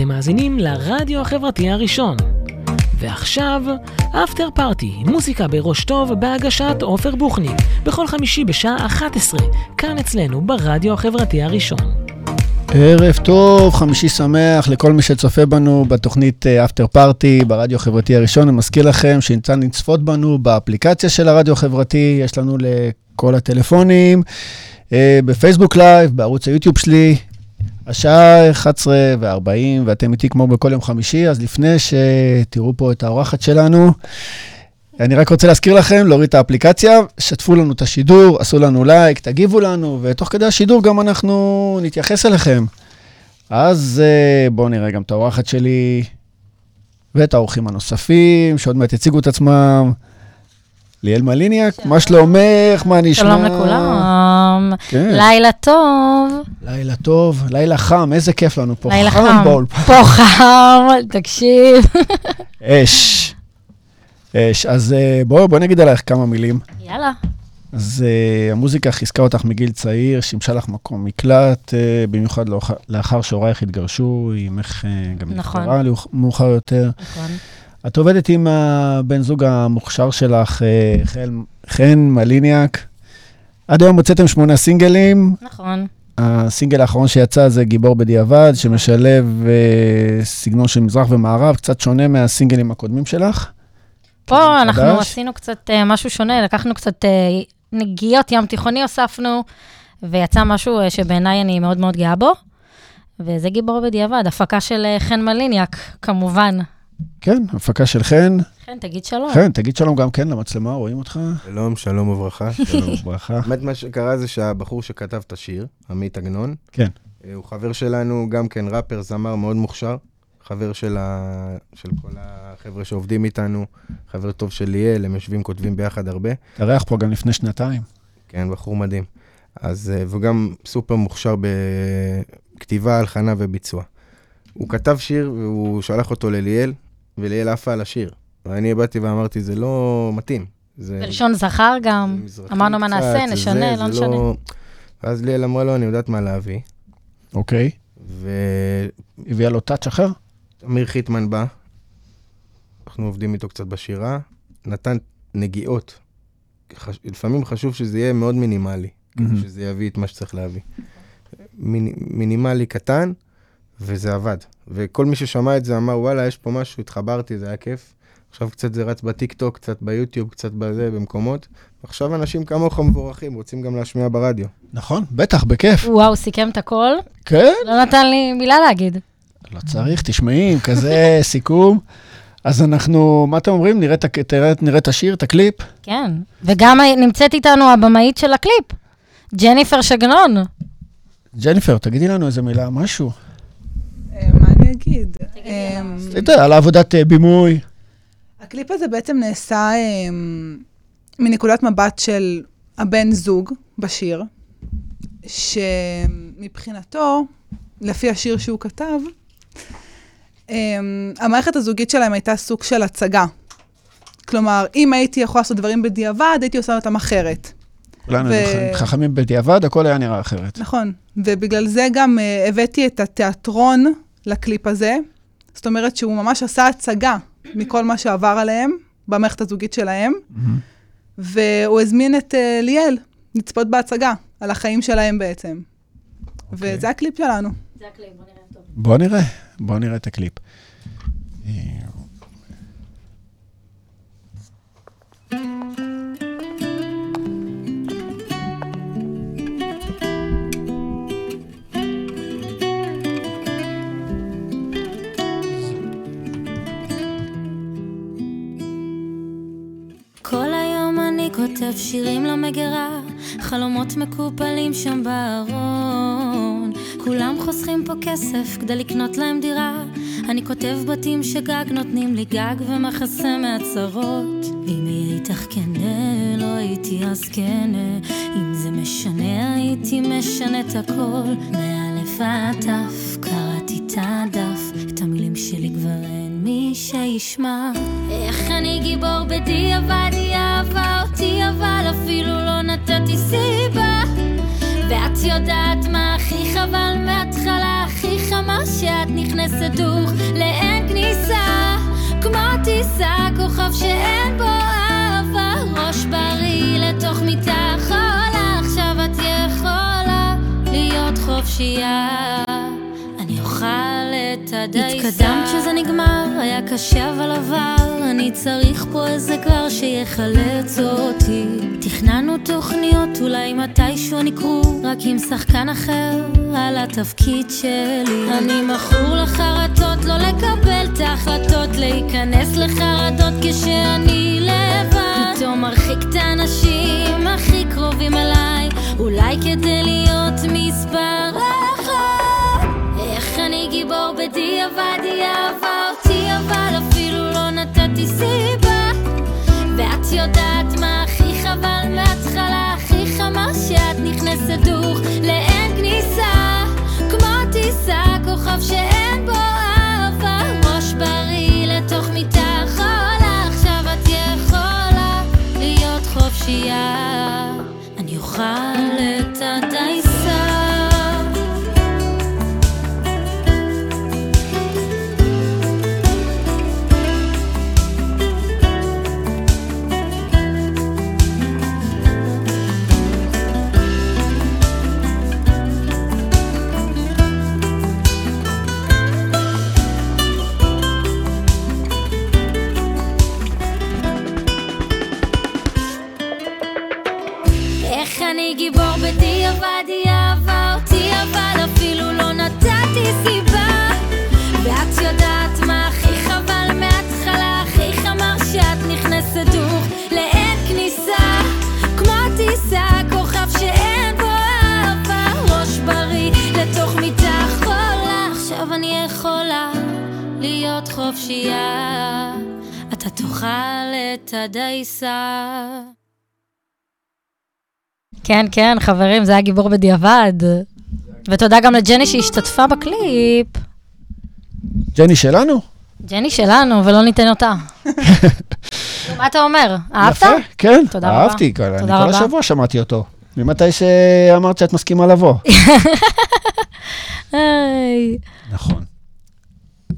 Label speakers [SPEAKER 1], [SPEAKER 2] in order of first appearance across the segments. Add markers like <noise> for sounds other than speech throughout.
[SPEAKER 1] אתם מאזינים לרדיו החברתי הראשון. ועכשיו, אפטר פארטי, מוזיקה בראש טוב בהגשת עופר בוחניק, בכל חמישי בשעה 11, כאן אצלנו ברדיו החברתי הראשון.
[SPEAKER 2] ערב טוב, חמישי שמח לכל מי שצופה בנו בתוכנית אפטר פארטי ברדיו החברתי הראשון. אני מזכיר לכם שניתן לצפות בנו באפליקציה של הרדיו החברתי, יש לנו לכל הטלפונים, אה, בפייסבוק לייב, בערוץ היוטיוב שלי, השעה 11 ו-40, ואתם איתי כמו בכל יום חמישי, אז לפני שתראו פה את האורחת שלנו, אני רק רוצה להזכיר לכם, להוריד את האפליקציה, שתפו לנו את השידור, עשו לנו לייק, תגיבו לנו, ותוך כדי השידור גם אנחנו נתייחס אליכם. אז אה, בואו נראה גם את האורחת שלי ואת האורחים הנוספים, שעוד מעט יציגו את עצמם. ליאל מליניאק, מה שלומך? מה נשמע?
[SPEAKER 3] שלום לכולם.
[SPEAKER 2] כן.
[SPEAKER 3] לילה טוב.
[SPEAKER 2] לילה טוב, לילה חם, איזה כיף לנו פה.
[SPEAKER 3] לילה חם.
[SPEAKER 2] באולפן.
[SPEAKER 3] פה חם, תקשיב. <laughs>
[SPEAKER 2] אש. אש. אז אה, בואו בוא נגיד עלייך כמה מילים.
[SPEAKER 3] יאללה.
[SPEAKER 2] אז uh, המוזיקה חיזקה אותך מגיל צעיר, שימשה לך מקום מקלט, uh, במיוחד לאח- לאחר שהורייך התגרשו, אמך uh, גם
[SPEAKER 3] נכון.
[SPEAKER 2] נפטרה מאוחר יותר.
[SPEAKER 3] נכון.
[SPEAKER 2] את עובדת עם הבן זוג המוכשר שלך, uh, חן, חן מליניאק. עד היום הוצאתם שמונה סינגלים.
[SPEAKER 3] נכון.
[SPEAKER 2] הסינגל האחרון שיצא זה גיבור בדיעבד, שמשלב uh, סגנון של מזרח ומערב, קצת שונה מהסינגלים הקודמים שלך.
[SPEAKER 3] פה אנחנו
[SPEAKER 2] חדש.
[SPEAKER 3] עשינו קצת אה, משהו שונה, לקחנו קצת אה, נגיעות ים תיכוני הוספנו, ויצא משהו אה, שבעיניי אני מאוד מאוד גאה בו, וזה גיבור בדיעבד, הפקה של אה, חן מליניאק, כמובן.
[SPEAKER 2] כן, הפקה של חן.
[SPEAKER 3] חן, תגיד שלום.
[SPEAKER 2] חן, תגיד שלום גם כן למצלמה, רואים אותך?
[SPEAKER 4] שלום, שלום וברכה. <laughs>
[SPEAKER 2] שלום וברכה. <laughs>
[SPEAKER 4] באמת מה שקרה זה שהבחור שכתב את השיר, עמית עגנון,
[SPEAKER 2] כן.
[SPEAKER 4] אה, הוא חבר שלנו, גם כן ראפר, זמר מאוד מוכשר, חבר של, ה... של כל החבר'ה שעובדים איתנו, חבר טוב של ליאל, הם יושבים, כותבים ביחד הרבה.
[SPEAKER 2] התארח פה גם לפני שנתיים.
[SPEAKER 4] כן, בחור מדהים. אז, אה, והוא גם סופר מוכשר בכתיבה, הלחנה וביצוע. הוא כתב שיר והוא שלח אותו לליאל, וליאל עפה על השיר. ואני באתי ואמרתי, זה לא מתאים. זה
[SPEAKER 3] בלשון זכר גם, אמרנו מה נעשה, נשנה,
[SPEAKER 4] זה,
[SPEAKER 3] לא נשנה.
[SPEAKER 4] ואז ליאל אמרה לו, אני יודעת מה להביא.
[SPEAKER 2] אוקיי.
[SPEAKER 4] ואמיר
[SPEAKER 2] הביאה לו טאץ' אחר?
[SPEAKER 4] חיטמן בא, אנחנו עובדים איתו קצת בשירה, נתן נגיעות. חש... לפעמים חשוב שזה יהיה מאוד מינימלי, כדי
[SPEAKER 2] מהמם.
[SPEAKER 4] שזה יביא את מה שצריך להביא. מיני... מינימלי קטן, וזה עבד. וכל מי ששמע את זה אמר, וואלה, יש פה משהו, התחברתי, זה היה כיף. עכשיו קצת זה רץ בטיקטוק, קצת ביוטיוב, קצת בזה, במקומות. עכשיו אנשים כמוך מבורכים, רוצים גם להשמיע ברדיו.
[SPEAKER 2] נכון, בטח, בכיף.
[SPEAKER 3] וואו, סיכם את הכל,
[SPEAKER 2] כן?
[SPEAKER 3] לא נתן לי מילה להגיד.
[SPEAKER 2] לא צריך, תשמעי, עם כזה <laughs> סיכום. אז אנחנו, מה אתם אומרים? נראה נראה את השיר, את הקליפ?
[SPEAKER 3] כן, וגם נמצאת איתנו הבמאית של הקליפ, ג'ניפר שגנון.
[SPEAKER 2] ג'ניפר, תגידי לנו איזה מילה, משהו.
[SPEAKER 5] מה אני אגיד? אה,
[SPEAKER 2] על העבודת אה, בימוי.
[SPEAKER 5] הקליפ הזה בעצם נעשה אה, מנקודת מבט של הבן זוג בשיר, שמבחינתו, לפי השיר שהוא כתב, אה, המערכת הזוגית שלהם הייתה סוג של הצגה. כלומר, אם הייתי יכולה לעשות דברים בדיעבד, הייתי עושה אותם אחרת.
[SPEAKER 2] כולנו
[SPEAKER 5] ו...
[SPEAKER 2] חכמים בדיעבד, הכל היה נראה אחרת.
[SPEAKER 5] נכון, ובגלל זה גם אה, הבאתי את התיאטרון לקליפ הזה. זאת אומרת שהוא ממש עשה הצגה מכל מה שעבר עליהם במערכת הזוגית שלהם. והוא הזמין את אה, ליאל לצפות בהצגה, על החיים שלהם בעצם.
[SPEAKER 2] אוקיי.
[SPEAKER 5] וזה הקליפ שלנו.
[SPEAKER 3] זה הקליפ, בוא נראה טוב.
[SPEAKER 2] בוא נראה, בוא נראה את הקליפ.
[SPEAKER 6] שירים למגירה, חלומות מקופלים שם בארון. כולם חוסכים פה כסף כדי לקנות להם דירה. אני כותב בתים שגג נותנים לי גג ומחסה מהצרות. אם יהיה איתך כנה, לא הייתי אז כנה. אם זה משנה, הייתי משנה את הכל. מאלף ועד תף, קראתי את הדף, את המילים שלי כבר אין מי שישמע. איך אני גיבור בדיעבד, היא אהבה אותי, אבל אפילו לא נתתי סיבה. ואת יודעת מה הכי חבל מההתחלה, הכי חמה שאת נכנסת דוך לאין כניסה כמו טיסה, כוכב שאין בו אהבה ראש בריא לתוך מיטה חולה עכשיו את יכולה להיות חופשייה אני אוכל את הדייסה התקדמת כשזה נגמר, היה קשה אבל עבר. אני צריך פה איזה כבר שיחלץ אותי. תכננו תוכניות, אולי מתישהו הם יקרו רק עם שחקן אחר על התפקיד שלי. אני מכור לחרטות, לא לקבל את ההחלטות. להיכנס לחרדות כשאני לבד. פתאום מרחיק את האנשים הכי קרובים אליי. אולי כדי להיות מספר בדיעבד היא אהבה אותי אבל אפילו לא נתתי סיבה. ואת יודעת מה הכי חבל מההתחלה הכי חמה שאת נכנסת דוך לאין כניסה. כמו טיסה כוכב שאין בו אני אוכל את הדייסה
[SPEAKER 3] כן, כן, חברים, זה היה גיבור בדיעבד. ותודה גם לג'ני שהשתתפה בקליפ.
[SPEAKER 2] ג'ני שלנו?
[SPEAKER 3] ג'ני שלנו, ולא ניתן אותה. <laughs> מה אתה אומר? אהבת?
[SPEAKER 2] יפה, כן,
[SPEAKER 3] תודה רבה.
[SPEAKER 2] אהבתי. כל- אני כל. השבוע שמעתי אותו. ממתי שאמרת שאת מסכימה לבוא. <laughs> נכון.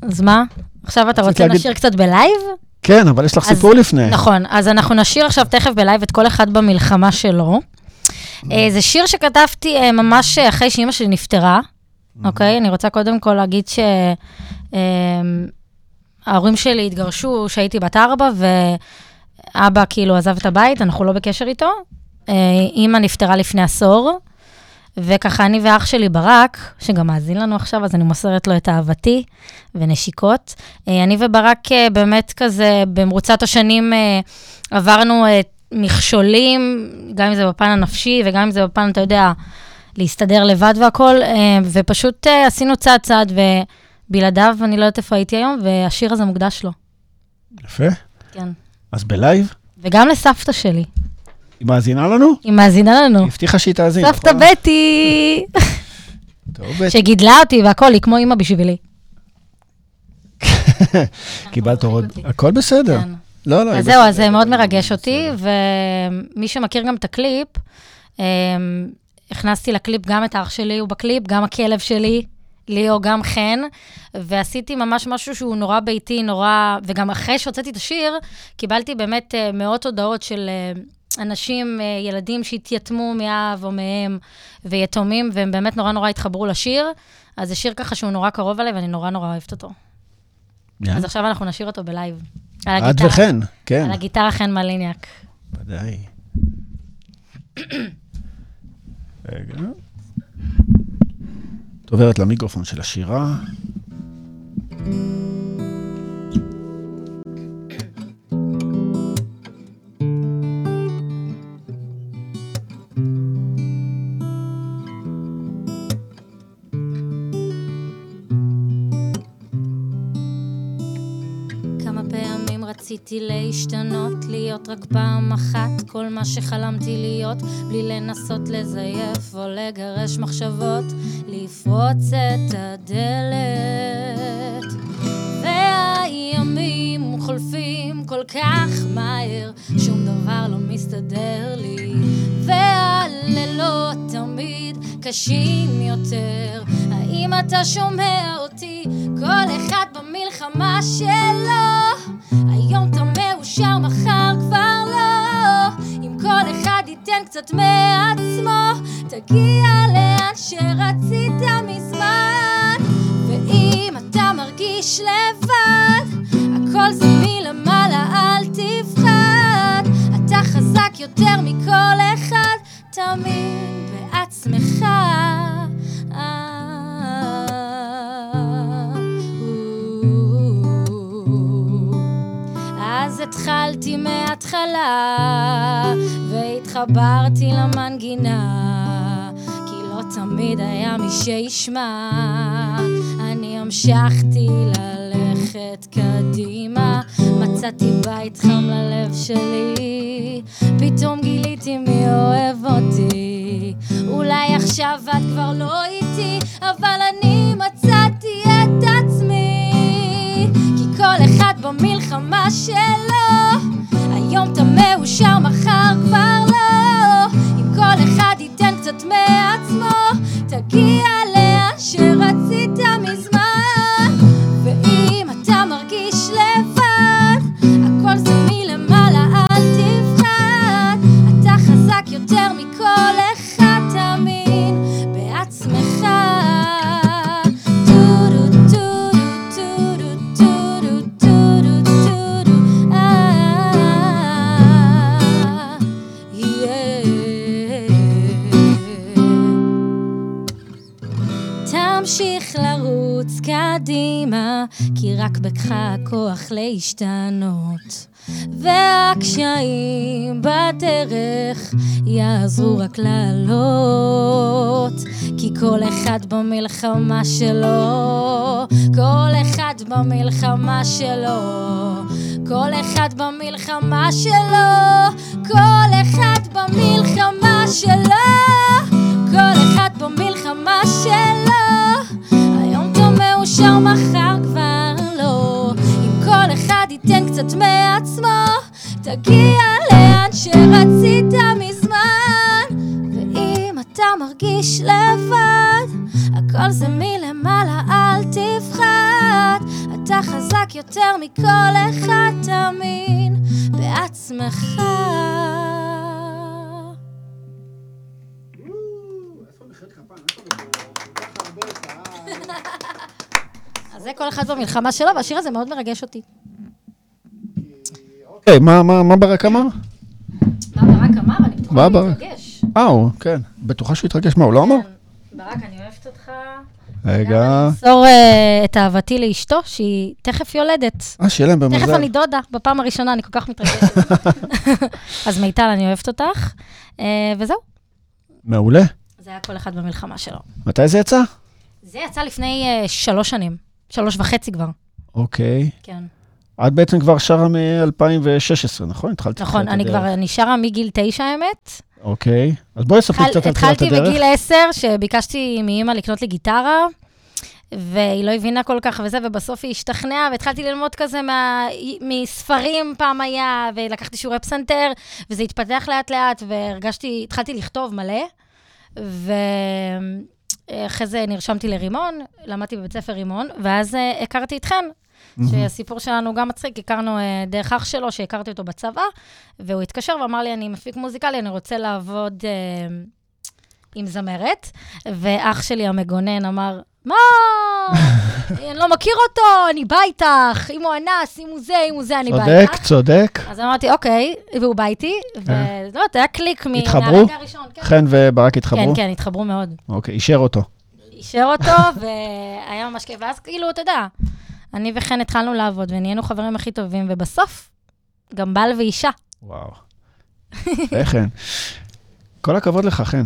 [SPEAKER 3] אז מה? עכשיו אתה רוצה לשיר קצת בלייב?
[SPEAKER 2] כן, אבל יש לך סיפור לפני.
[SPEAKER 3] נכון, אז אנחנו נשיר עכשיו תכף בלייב את כל אחד במלחמה שלו. אה, זה שיר שכתבתי אה, ממש אחרי שאימא שלי נפטרה, אוקיי? אני רוצה קודם כל להגיד שההורים שלי התגרשו כשהייתי בת ארבע, ואבא כאילו עזב את הבית, אנחנו לא בקשר איתו. אה, אימא נפטרה לפני עשור, וככה אני ואח שלי ברק, שגם מאזין לנו עכשיו, אז אני מוסרת לו את אהבתי ונשיקות. אה, אני וברק אה, באמת כזה, במרוצת השנים אה, עברנו אה, מכשולים, גם אם זה בפן הנפשי וגם אם זה בפן, אתה יודע, להסתדר לבד והכול, אה, ופשוט אה, עשינו צעד צעד, ובלעדיו אני לא יודעת איפה הייתי היום, והשיר הזה מוקדש לו,
[SPEAKER 2] יפה.
[SPEAKER 3] כן.
[SPEAKER 2] אז בלייב,
[SPEAKER 3] וגם לסבתא שלי,
[SPEAKER 2] היא מאזינה לנו?
[SPEAKER 3] היא מאזינה לנו.
[SPEAKER 2] היא הבטיחה שהיא תאזין.
[SPEAKER 3] סבתא
[SPEAKER 2] נכון?
[SPEAKER 3] בטי,
[SPEAKER 2] טוב, בטי.
[SPEAKER 3] שגידלה אותי והכול, היא כמו אימא בשבילי. <laughs>
[SPEAKER 2] קיבלת עוד... הכל בסדר.
[SPEAKER 3] כן.
[SPEAKER 2] לא, לא.
[SPEAKER 3] אז זהו, אז. זה מאוד מרגש אותי, ומי שמכיר גם את הקליפ, אמ, הכנסתי לקליפ גם את האח שלי, הוא בקליפ, גם הכלב שלי, ליאו, גם חן, ועשיתי ממש משהו שהוא נורא ביתי, נורא... וגם אחרי שהוצאתי את השיר, קיבלתי באמת אה, מאות הודעות של אה, אנשים, אה, ילדים שהתייתמו מאב או מאם, ויתומים, והם באמת נורא נורא התחברו לשיר. אז זה שיר ככה שהוא נורא קרוב אליי, ואני נורא נורא אוהבת אותו.
[SPEAKER 2] יאללה.
[SPEAKER 3] אז עכשיו אנחנו נשיר אותו בלייב. על
[SPEAKER 2] את
[SPEAKER 3] הגיטרה.
[SPEAKER 2] וחן, כן.
[SPEAKER 3] על הגיטרה חן מליניאק.
[SPEAKER 2] ודאי. רגע. את עוברת למיקרופון של השירה.
[SPEAKER 6] רציתי להשתנות, להיות רק פעם אחת, כל מה שחלמתי להיות, בלי לנסות לזייף או לגרש מחשבות, לפרוץ את הדלת. והימים חולפים כל כך מהר, שום דבר לא מסתדר לי, והלילות תמיד קשים יותר. האם אתה שומע אותי? כל במלחמה שלו. היום אתה מאושר, מחר כבר לא. אם כל אחד ייתן קצת מעצמו, תגיע לאן שרצית מזמן. ואם אתה מרגיש לבד, הכל זה מלמעלה, אל תפחד. אתה חזק יותר מכל אחד, תאמין בעצמך. מההתחלה, והתחברתי למנגינה, כי לא תמיד היה מי שישמע. אני המשכתי ללכת קדימה, מצאתי בית חם ללב שלי, פתאום גיליתי מי אוהב אותי. אולי עכשיו את כבר לא איתי, אבל אני מצאתי במלחמה שלו, היום אתה מאושר, מחר כבר לא. אם כל אחד ייתן קצת מעצמו, רק בך הכוח להשתנות. והקשיים בדרך יעזרו רק לעלות. כי כל אחד במלחמה שלו, כל אחד במלחמה שלו, כל אחד במלחמה שלו, כל אחד במלחמה שלו, כל אחד במלחמה שלו. קצת מעצמו, תגיע לאן שרצית מזמן. ואם אתה מרגיש לבד, הכל זה מלמעלה, אל תפחד. אתה חזק יותר מכל אחד, תאמין בעצמך. <laughs> אז זה כל אחד במלחמה שלו, והשיר הזה מאוד מרגש אותי.
[SPEAKER 2] אוקיי, מה- מה מה ברק אמר?
[SPEAKER 3] מה ברק אמר? אני בטוחה
[SPEAKER 2] מה
[SPEAKER 3] שהוא
[SPEAKER 2] ברק?
[SPEAKER 3] מתרגש.
[SPEAKER 2] אה, הוא, כן. בטוחה שהוא התרגש. מה, הוא לא אמר?
[SPEAKER 3] כן. ברק, אני אוהבת אותך.
[SPEAKER 2] רגע.
[SPEAKER 3] למסור אה, את אהבתי לאשתו, שהיא תכף יולדת.
[SPEAKER 2] אה, שיהיה להם במזל.
[SPEAKER 3] תכף אני דודה, בפעם הראשונה, אני כל כך מתרגשת. <laughs> אז מיטל, אני אוהבת אותך. אה, וזהו,
[SPEAKER 2] מעולה.
[SPEAKER 3] זה היה כל אחד במלחמה שלו.
[SPEAKER 2] מתי זה יצא?
[SPEAKER 3] זה יצא לפני אה, שלוש שנים, שלוש וחצי כבר,
[SPEAKER 2] אוקיי.
[SPEAKER 3] כן.
[SPEAKER 2] את בעצם כבר שרה מ-2016, נכון? התחלתי
[SPEAKER 3] נכון, אני
[SPEAKER 2] הדרך.
[SPEAKER 3] כבר, אני שרה מגיל תשע, האמת.
[SPEAKER 2] אוקיי. אז בואי ספרי קצת על תחילת
[SPEAKER 3] התחלתי
[SPEAKER 2] הדרך.
[SPEAKER 3] בגיל עשר, שביקשתי מאימא לקנות לי גיטרה, והיא לא הבינה כל כך וזה, ובסוף היא השתכנעה, והתחלתי ללמוד כזה מה, מספרים פעם היה, ולקחתי שיעורי פסנתר, וזה התפתח לאט-לאט, והרגשתי, התחלתי לכתוב מלא, ואחרי זה נרשמתי לרימון, למדתי בבית ספר רימון, ואז אה, הכרתי את חן. שהסיפור שלנו גם מצחיק, הכרנו אה, דרך אח שלו, שהכרתי אותו בצבא, והוא התקשר ואמר לי, אני מפיק מוזיקלי, אני רוצה לעבוד אה, עם זמרת, ואח שלי המגונן אמר, מה? <laughs> אני לא מכיר אותו, אני בא איתך, אם הוא אנס, אם הוא זה, אם הוא זה, אני בא
[SPEAKER 2] צודק,
[SPEAKER 3] איתך.
[SPEAKER 2] צודק.
[SPEAKER 3] אז אמרתי, אוקיי, והוא בא איתי, ולא יודעת, היה קליק
[SPEAKER 2] התחברו?
[SPEAKER 3] מהרגע הראשון. כן,
[SPEAKER 2] חן וברק התחברו?
[SPEAKER 3] כן, כן, התחברו מאוד.
[SPEAKER 2] אוקיי, אישר אותו.
[SPEAKER 3] אישר אותו, <laughs> והיה ממש כיף. ואז כאילו, אתה יודע, אני וחן התחלנו לעבוד, ונהיינו חברים הכי טובים, ובסוף, גם בעל ואישה.
[SPEAKER 2] וואו. <laughs> חן. כל הכבוד לך, חן.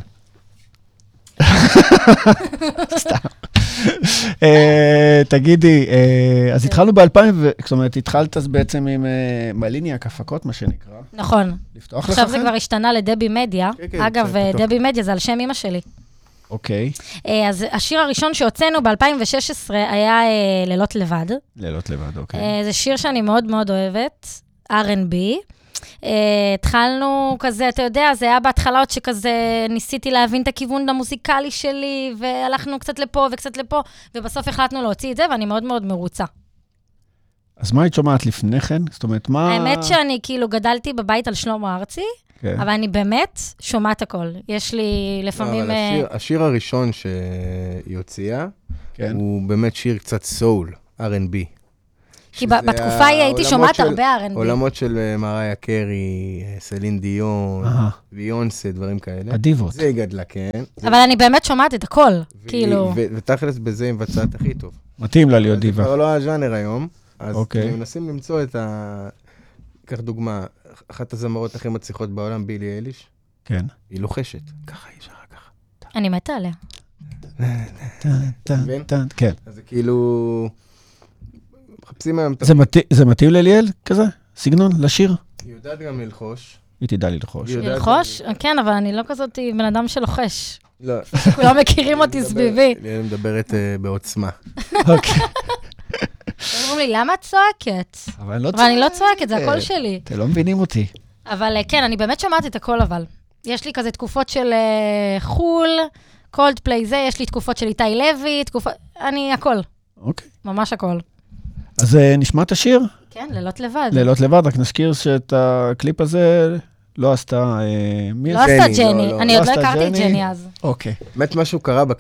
[SPEAKER 2] <laughs> סתם. אה, תגידי, אה, אז התחלנו ב-2000, זאת אומרת, התחלת אז בעצם עם אה, מליניאק, הפקות, מה שנקרא.
[SPEAKER 3] נכון.
[SPEAKER 2] לפתוח לך,
[SPEAKER 3] עכשיו זה? כבר השתנה לדבי מדיה.
[SPEAKER 4] כן, כן,
[SPEAKER 3] אגב. דבי מדיה זה על שם אימא שלי.
[SPEAKER 2] אוקיי,
[SPEAKER 3] אה, אז השיר הראשון שהוצאנו ב-2016 היה אה, לילות לבד.
[SPEAKER 2] לילות לבד, אוקיי.
[SPEAKER 3] אה, זה שיר שאני מאוד מאוד אוהבת, R&B. Uh, התחלנו כזה, אתה יודע, זה היה בהתחלה עוד שכזה ניסיתי להבין את הכיוון המוזיקלי שלי, והלכנו קצת לפה וקצת לפה, ובסוף החלטנו להוציא את זה, ואני מאוד מאוד מרוצה.
[SPEAKER 2] אז מה היית שומעת לפני כן? זאת אומרת, מה...
[SPEAKER 3] האמת שאני כאילו גדלתי בבית על שלמה ארצי,
[SPEAKER 2] כן.
[SPEAKER 3] אבל אני באמת שומעת הכל. יש לי
[SPEAKER 4] לא,
[SPEAKER 3] לפעמים...
[SPEAKER 4] אבל
[SPEAKER 3] אה,
[SPEAKER 4] השיר- השיר הראשון שהיא הוציאה,
[SPEAKER 2] כן.
[SPEAKER 4] הוא באמת שיר קצת סול, R&B.
[SPEAKER 3] כי בתקופה ההיא הייתי שומעת
[SPEAKER 4] של-
[SPEAKER 3] הרבה R&B.
[SPEAKER 4] עולמות של אה, מריה קרי, אה, סלין דיון,
[SPEAKER 2] אהה,
[SPEAKER 4] ויונסה, דברים כאלה.
[SPEAKER 2] הדיבות.
[SPEAKER 4] זה גדלה, כן. זה-
[SPEAKER 3] אבל אני באמת שומעת את הכל,
[SPEAKER 4] והיא-
[SPEAKER 3] כאילו...
[SPEAKER 4] ו- ותכלס בזה היא מבצעת הכי טוב.
[SPEAKER 2] מתאים לה להיות
[SPEAKER 4] זה
[SPEAKER 2] דיבה.
[SPEAKER 4] כבר לא הז'אנר היום, אז
[SPEAKER 2] אוקיי.
[SPEAKER 4] מנסים למצוא את ה... קח דוגמה, אחת הזמרות הכי מצליחות בעולם, בילי אליש,
[SPEAKER 2] כן.
[SPEAKER 4] היא לוחשת. ככה היא שרה ככה.
[SPEAKER 3] אני מתה עליה.
[SPEAKER 2] כן.
[SPEAKER 4] אז זה כאילו... מחפשים היום.
[SPEAKER 2] זה מתאים- לליאל כזה? סגנון? לשיר?
[SPEAKER 4] היא יודעת גם ללחוש.
[SPEAKER 2] היא תדע ללחוש.
[SPEAKER 3] ללחוש? כן, אבל אני לא כזאת בן אדם שלוחש.
[SPEAKER 4] לא.
[SPEAKER 3] כולם מכירים אותי סביבי.
[SPEAKER 4] ליאל מדברת אה, בעוצמה.
[SPEAKER 2] אוקיי.
[SPEAKER 3] אומרים לי, למה את צועקת?
[SPEAKER 2] אבל אני לא
[SPEAKER 3] אבל אני לא צועקת, זה הקול שלי.
[SPEAKER 2] אתם לא מבינים אותי.
[SPEAKER 3] אבל אה, כן, אני באמת שומעת את הכל אבל. יש לי כזה תקופות של אה, חו"ל, קולד פליי זה, יש לי תקופות של איתי לוי, תקופות... אני הכל,
[SPEAKER 2] אוקיי.
[SPEAKER 3] ממש הכל.
[SPEAKER 2] אז אה, נשמע את השיר?
[SPEAKER 3] כן, לילות לבד.
[SPEAKER 2] לילות לבד, רק נזכיר שאת הקליפ הזה לא עשתה... אה, מי
[SPEAKER 3] לא? עשתה
[SPEAKER 4] ג'ני, לא,
[SPEAKER 3] ג'ני,
[SPEAKER 4] לא,
[SPEAKER 3] אני
[SPEAKER 2] לא
[SPEAKER 3] עוד לא
[SPEAKER 2] עשתה
[SPEAKER 3] הכרתי את
[SPEAKER 2] ג'ני.
[SPEAKER 3] אז.
[SPEAKER 2] אוקיי.
[SPEAKER 4] באמת,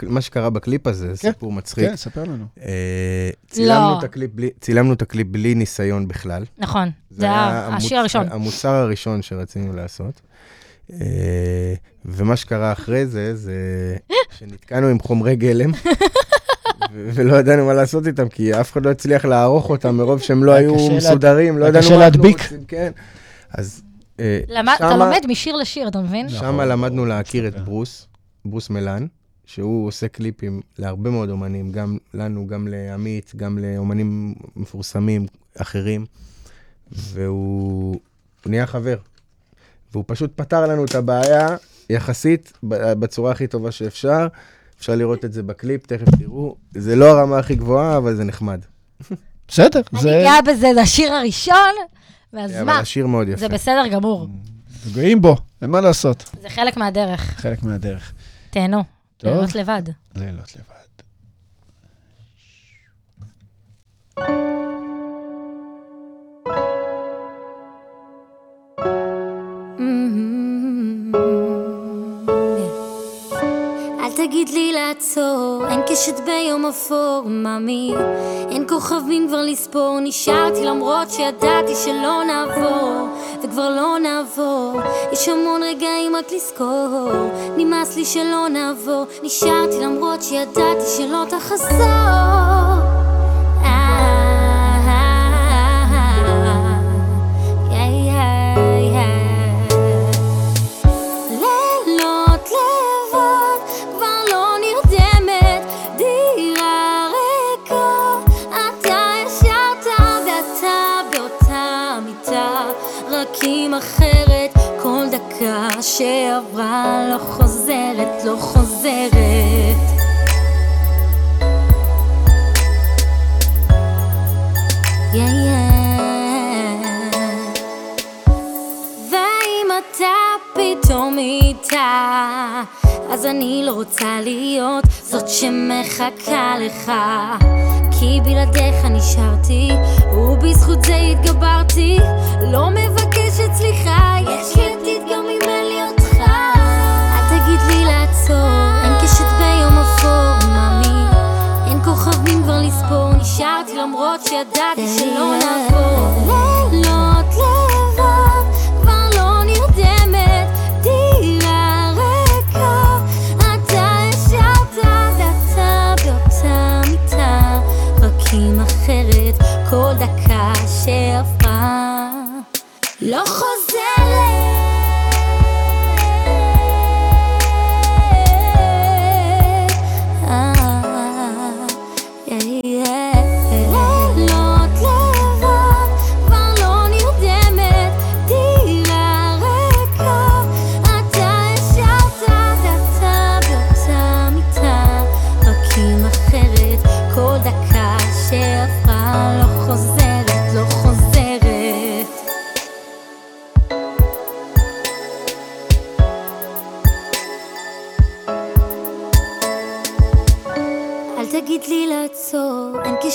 [SPEAKER 4] מה שקרה בקליפ הזה, זה
[SPEAKER 2] כן.
[SPEAKER 4] סיפור מצחיק.
[SPEAKER 2] כן, ספר לנו.
[SPEAKER 4] אה, צילמנו
[SPEAKER 3] לא.
[SPEAKER 4] את הקליפ בלי- צילמנו את הקליפ בלי ניסיון בכלל.
[SPEAKER 3] נכון, זה השיר הראשון.
[SPEAKER 4] המוצר הראשון שרצינו לעשות. אה, ומה שקרה אחרי זה, זה שנתקענו עם חומרי גלם, ולא ידענו מה לעשות איתם, כי אף אחד לא הצליח לערוך אותם מרוב שהם לא היו מסודרים, לא ידענו מה אנחנו. רוצים, כן. אז אה,
[SPEAKER 3] אתה
[SPEAKER 4] שמה-
[SPEAKER 3] לומד משיר לשיר, אתה מבין?
[SPEAKER 2] נכון.
[SPEAKER 4] שם למדנו להכיר את
[SPEAKER 2] ספר.
[SPEAKER 4] ברוס, ברוס מלן, שהוא עושה קליפים להרבה מאוד אומנים, גם לנו, גם לעמית, גם לאומנים מפורסמים אחרים, והוא הוא נהיה חבר. והוא פשוט פתר לנו את הבעיה יחסית בצורה הכי טובה שאפשר. אפשר לראות את זה בקליפ, תכף תראו. זה לא הרמה הכי גבוהה, אבל זה נחמד.
[SPEAKER 2] בסדר,
[SPEAKER 3] אני
[SPEAKER 2] זה...
[SPEAKER 3] גאה בזה, זה השיר הראשון, ואז
[SPEAKER 4] אבל
[SPEAKER 3] מה?
[SPEAKER 4] השיר מאוד יפה.
[SPEAKER 3] זה בסדר גמור,
[SPEAKER 2] גאים בו, אין מה לעשות.
[SPEAKER 3] זה חלק מהדרך.
[SPEAKER 2] חלק מהדרך.
[SPEAKER 3] תהנו,
[SPEAKER 2] טוב.
[SPEAKER 3] לילות לבד.
[SPEAKER 2] לילות לבד.
[SPEAKER 6] אל תגיד לי לעצור, אין קשת ביום אפור, ממי. אין כוכבים כבר לספור, נשארתי למרות שידעתי שלא נעבור, וכבר לא נעבור. יש המון רגעים רק לזכור, נמאס לי שלא נעבור, נשארתי למרות שידעתי שלא תחזור. אחרת, כל דקה שעברה לא חוזרת, לא חוזרת. ואם אתה פתאום איתה, אז אני לא רוצה להיות זאת שמחכה לך. כי בלעדיך נשארתי, ובזכות זה התגברתי. למרות שידעתי שלא נעבור. לילות לבד, כבר לא נרדמת, דירה ריקה. אתה ישרת ואתה באותה מיטה, רק אחרת, כל דקה שעברה לא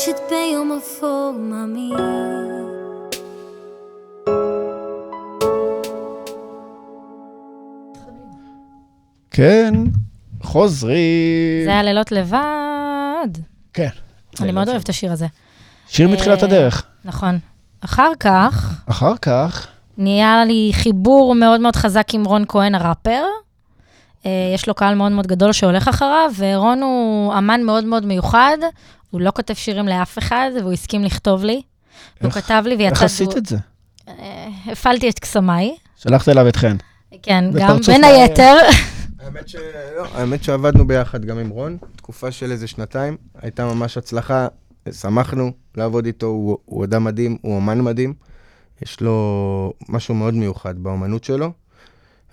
[SPEAKER 6] קשת ביום a mim.
[SPEAKER 2] כן, חוזרים.
[SPEAKER 3] זה היה לילות לבד.
[SPEAKER 2] כן.
[SPEAKER 3] אני מאוד אוהבת את השיר הזה.
[SPEAKER 2] שיר מתחילת
[SPEAKER 3] אה,
[SPEAKER 2] הדרך.
[SPEAKER 3] נכון. אחר כך,
[SPEAKER 2] אחר כך,
[SPEAKER 3] נהיה לי חיבור מאוד מאוד חזק עם רון כהן הראפר. אה, יש לו קהל מאוד מאוד גדול שהולך אחריו, ורון הוא אמן מאוד מאוד מיוחד. הוא לא כותב שירים לאף אחד, והוא הסכים לכתוב לי. הוא
[SPEAKER 2] איך-
[SPEAKER 3] כתב לי ויצא...
[SPEAKER 2] איך עשית את זה?
[SPEAKER 3] אה, הפעלתי את קסמיי.
[SPEAKER 2] שלחת אליו את חן.
[SPEAKER 3] כן, גם בין היתר.
[SPEAKER 4] האמת, ש... לא, האמת שעבדנו ביחד גם עם רון, תקופה של איזה שנתיים, הייתה ממש הצלחה, שמחנו לעבוד איתו, הוא, הוא אדם מדהים, הוא אמן מדהים, יש לו משהו מאוד מיוחד באמנות שלו.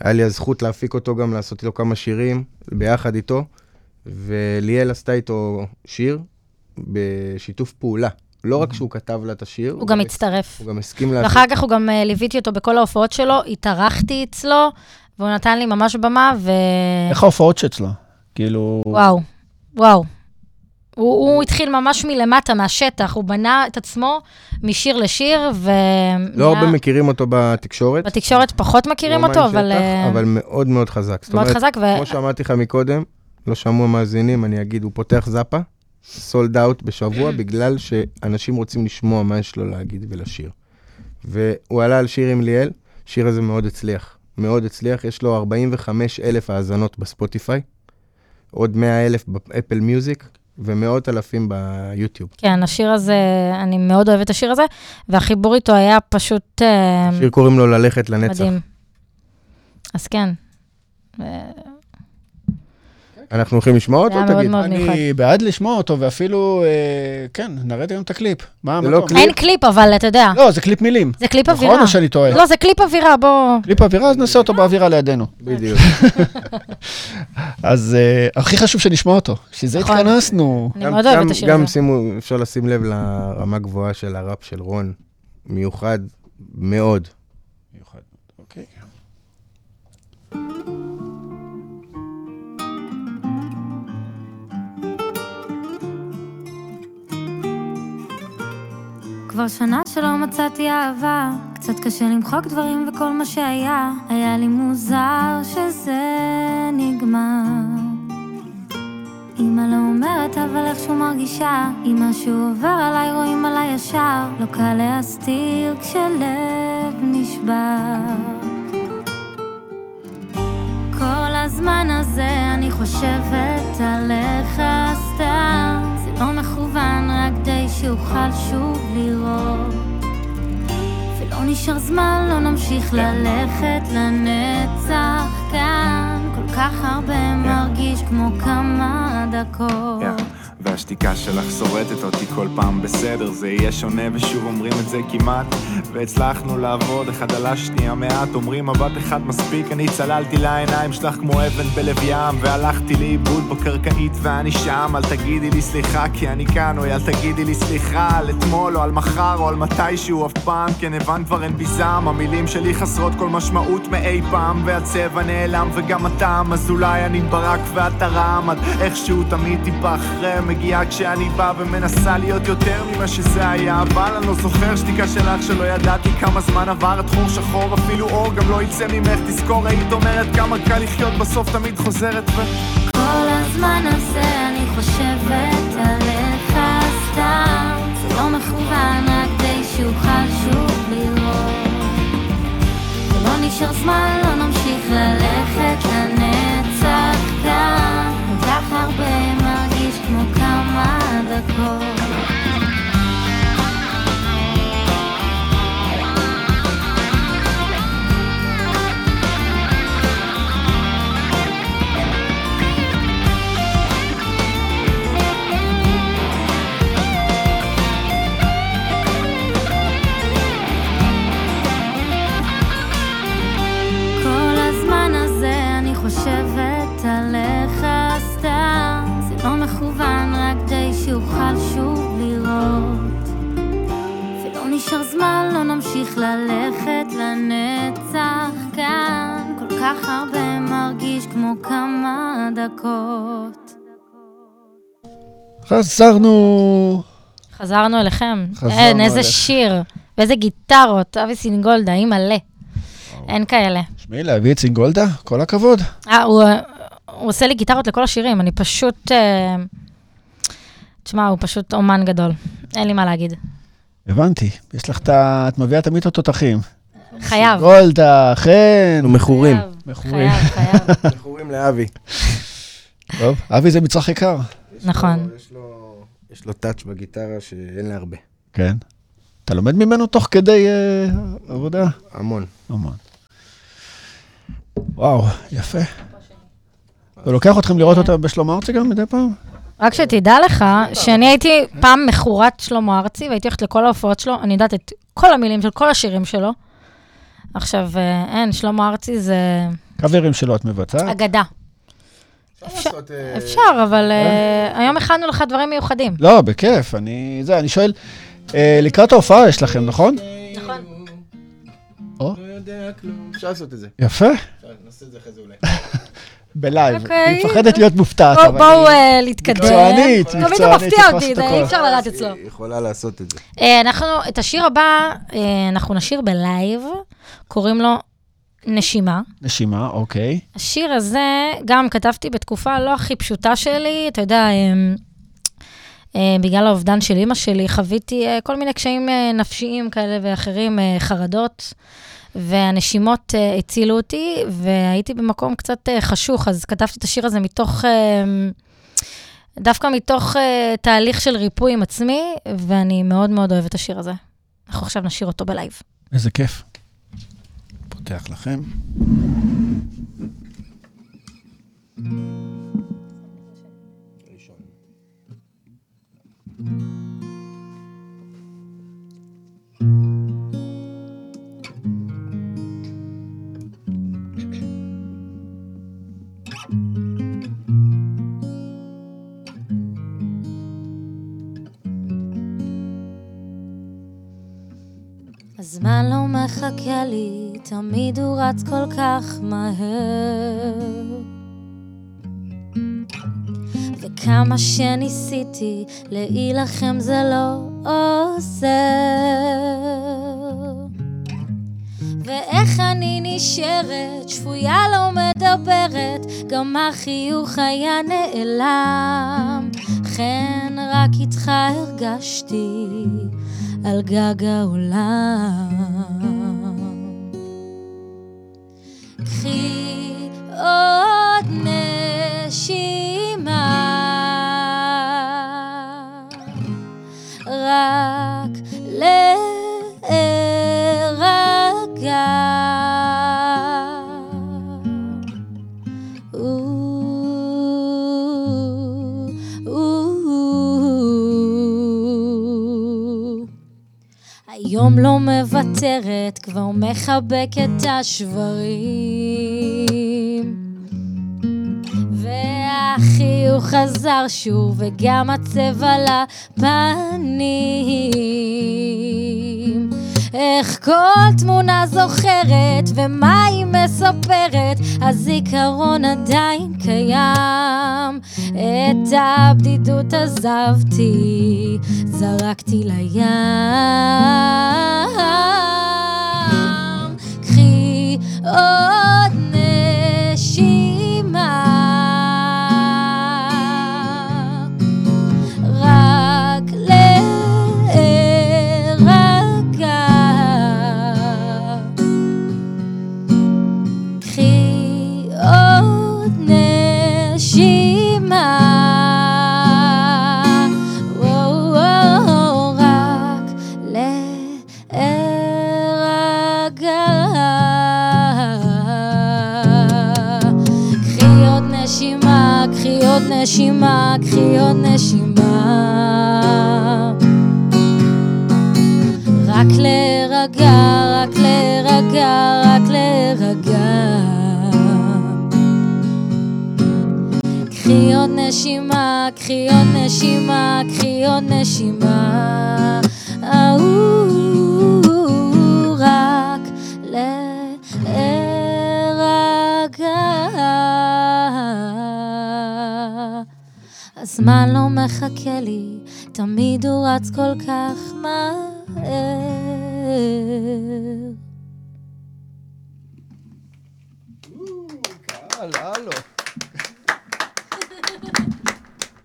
[SPEAKER 4] היה לי הזכות להפיק אותו גם, לעשות איתו כמה שירים ביחד איתו, וליאל עשתה איתו שיר בשיתוף פעולה. לא רק שהוא כתב לה את השיר,
[SPEAKER 3] הוא גם הצטרף.
[SPEAKER 4] הוא גם הסכים לעשות.
[SPEAKER 3] ואחר כך הוא גם אה, ליוויתי אותו בכל ההופעות שלו, התארחתי אצלו, והוא נתן לי ממש במה, ו...
[SPEAKER 2] איך ההופעות שאצלו? כאילו...
[SPEAKER 3] וואו, וואו. הוא, הוא התחיל ממש מלמטה, מהשטח, הוא בנה את עצמו משיר לשיר, ו...
[SPEAKER 4] לא הרבה מכירים אותו בתקשורת.
[SPEAKER 3] בתקשורת פחות מכירים
[SPEAKER 4] הוא
[SPEAKER 3] אותו, אבל...
[SPEAKER 4] שטח,
[SPEAKER 3] אה,
[SPEAKER 4] אבל מאוד מאוד חזק. זאת
[SPEAKER 3] מאוד
[SPEAKER 4] אומרת,
[SPEAKER 3] חזק, ו...
[SPEAKER 4] כמו שאמרתי לך מקודם, לא שמעו המאזינים, אני אגיד, הוא פותח זאפה, סולד אאוט בשבוע, בגלל שאנשים רוצים לשמוע מה יש לו להגיד ולשיר. והוא עלה על שיר עם ליאל, השיר הזה מאוד הצליח. מאוד הצליח, יש לו 45 אלף האזנות בספוטיפיי, עוד 100 אלף באפל מיוזיק, ומאות אלפים ביוטיוב.
[SPEAKER 3] כן, השיר הזה, אני מאוד אוהבת את השיר הזה, והחיבור איתו היה פשוט אה,
[SPEAKER 4] השיר קוראים לו ללכת לנצח.
[SPEAKER 3] מדהים. אז כן.
[SPEAKER 4] אנחנו הולכים לשמוע אותו, תגיד.
[SPEAKER 2] אני בעד לשמוע אותו, ואפילו, אה, כן, נראה היום את הקליפ. מה
[SPEAKER 4] זה לא
[SPEAKER 2] המקום?
[SPEAKER 4] קליפ.
[SPEAKER 3] אין קליפ, אבל אתה יודע,
[SPEAKER 2] לא, זה קליפ מילים.
[SPEAKER 3] זה קליפ
[SPEAKER 2] נכון
[SPEAKER 3] אווירה.
[SPEAKER 2] או שאני טועה?
[SPEAKER 3] לא, זה קליפ אווירה, בוא...
[SPEAKER 2] קליפ אווירה, אז נעשה אותו באווירה לידינו.
[SPEAKER 4] בדיוק. <laughs>
[SPEAKER 2] אז אה, הכי חשוב שנשמע אותו, שזה
[SPEAKER 3] נכון.
[SPEAKER 2] התכנסנו.
[SPEAKER 3] אני
[SPEAKER 4] גם-
[SPEAKER 3] מאוד אוהבת
[SPEAKER 4] גם-
[SPEAKER 3] את השיר
[SPEAKER 4] גם
[SPEAKER 3] הזה.
[SPEAKER 4] שימו, אפשר לשים לב לרמה גבוהה של הראפ של רון, מיוחד מאוד.
[SPEAKER 6] כבר שנה שלא מצאתי אהבה, קצת קשה למחוק דברים וכל מה שהיה, היה לי מוזר שזה נגמר. אמא לא אומרת אבל איכשהו מרגישה, אם משהו עובר עליי רואים עליי ישר, לא קל להסתיר כשלב נשבר. כל הזמן הזה אני חושבת עליך נשאר זמן, לא נמשיך ללכת לנצח כאן. כל כך הרבה מרגיש כמו כמה דקות
[SPEAKER 7] Yeah. והשתיקה שלך שורטת אותי כל פעם בסדר זה יהיה שונה ושוב אומרים את זה כמעט. והצלחנו לעבוד אחד על השנייה מעט אומרים מבט אחד מספיק אני צללתי לעיניים שלך כמו אבן בלב ים והלכתי לאיבוד בקרקעית ואני שם. אל תגידי לי סליחה כי אני כאן אוי אל תגידי לי סליחה על אתמול או על מחר או על מתישהו אף פעם. כן הבנת כבר אין בי זעם המילים שלי חסרות כל משמעות מאי פעם והצבע נעלם וגם הטעם אז אולי אני ברק ואת הרעם עד איכשהו תמיד טיפה אחרי מגיעה כשאני בא ומנסה להיות יותר ממה שזה היה אבל אני לא זוכר שתיקה שלך שלא ידעתי כמה זמן עבר את חור שחור אפילו אור גם לא יצא ממך תזכור היית אומרת כמה קל לחיות בסוף תמיד חוזרת ו...
[SPEAKER 6] כל הזמן הזה אני חושבת עליך סתם. זה לא מכוון רק כדי שאוכל שוב לראות ולא נשאר זמן, לא נמשיך ללכת לנצח כאן כל כך הרבה מרגיש כמו כמה כל הזמן זמן, נמשיך ללכת לנצח כאן כל כך הרבה מרגיש כמו כמה דקות
[SPEAKER 2] חזרנו.
[SPEAKER 3] חזרנו אליכם.
[SPEAKER 2] חזרנו
[SPEAKER 3] אין, איזה
[SPEAKER 2] אליך.
[SPEAKER 3] שיר, ואיזה גיטרות, אבי סינגולדה, היא מלא. אין כאלה.
[SPEAKER 2] תשמעי, להביא את סינגולדה, כל הכבוד.
[SPEAKER 3] אה, הוא, הוא עושה לי גיטרות לכל השירים, אני פשוט... אה, תשמע, הוא פשוט אומן גדול. אין לי מה להגיד.
[SPEAKER 2] הבנתי, יש לך את ה... את מביאה תמיד את התותחים.
[SPEAKER 3] חייב.
[SPEAKER 2] גולדה, חן.
[SPEAKER 4] מכורים.
[SPEAKER 2] מכורים.
[SPEAKER 3] חייב, חייב. <laughs>
[SPEAKER 4] מכורים לאבי.
[SPEAKER 2] טוב, אבי זה מצרך יקר.
[SPEAKER 3] נכון.
[SPEAKER 4] יש לו- יש לו טאץ' בגיטרה שאין לה הרבה.
[SPEAKER 2] כן. אתה לומד ממנו תוך כדי אה, עבודה?
[SPEAKER 4] המון.
[SPEAKER 2] המון. וואו, יפה. הוא לוקח אתכם לראות אותה בשלמה ארצי גם מדי פעם?
[SPEAKER 3] רק שתדע לך, שאני הייתי פעם מכורת שלמה ארצי, והייתי הולכת לכל ההופעות שלו, אני יודעת את כל המילים של כל השירים שלו. עכשיו, אה, אין, שלמה ארצי זה
[SPEAKER 2] קאברים שלו את מבצעת?
[SPEAKER 3] אגדה. אפשר- אפשר, אבל אה, היום הכנו לך דברים מיוחדים.
[SPEAKER 2] לא, בכיף, אני... זה, אני שואל, אה, לקראת ההופעה יש לכם, נכון?
[SPEAKER 3] נכון.
[SPEAKER 2] או,
[SPEAKER 4] לא יודע כלום. אפשר לעשות את זה.
[SPEAKER 2] יפה,
[SPEAKER 4] אפשר, נעשה את זה אחרי זה אולי. <laughs>
[SPEAKER 2] בלייב.
[SPEAKER 3] אוקיי.
[SPEAKER 2] היא מפחדת להיות מופתעת,
[SPEAKER 3] בואו- אה, להתקדם.
[SPEAKER 2] מקצוענית,
[SPEAKER 3] תמיד הוא
[SPEAKER 2] מקצוענית,
[SPEAKER 3] מפתיע אותי. אי אפשר לדעת אצלו.
[SPEAKER 4] היא יכולה לעשות את זה.
[SPEAKER 3] אה, אנחנו, את השיר הבא, אה, אנחנו נשיר בלייב, קוראים לו נשימה.
[SPEAKER 2] נשימה, אוקיי.
[SPEAKER 3] השיר הזה, גם כתבתי בתקופה לא הכי פשוטה שלי, אתה יודע, בגלל האובדן של אימא שלי, חוויתי כל מיני קשיים נפשיים כאלה ואחרים, חרדות, והנשימות אה, הצילו אותי, והייתי במקום קצת אה, חשוך, אז כתבתי את השיר הזה מתוך... אה, דווקא מתוך uh, תהליך של ריפוי עם עצמי, ואני מאוד מאוד אוהבת את השיר הזה. אנחנו עכשיו נשיר אותו בלייב.
[SPEAKER 2] איזה כיף. פותח לכם.
[SPEAKER 6] הזמן לא מחכה לי, תמיד הוא רץ כל כך מהר. וכמה שניסיתי להילחם זה לא עוזר. ואיך אני נשארת, שפויה לא מדברת, גם החיוך היה נעלם. כן, רק איתך הרגשתי על גג העולם. מוותרת, כבר מחבקת השברים. והחיוך חזר שוב, וגם הצבע לפנים. איך כל תמונה זוכרת, ומה היא מספרת, הזיכרון עדיין קיים. את הבדידות עזבתי, זרקתי לים. Oh.
[SPEAKER 8] רץ כל כך מהר.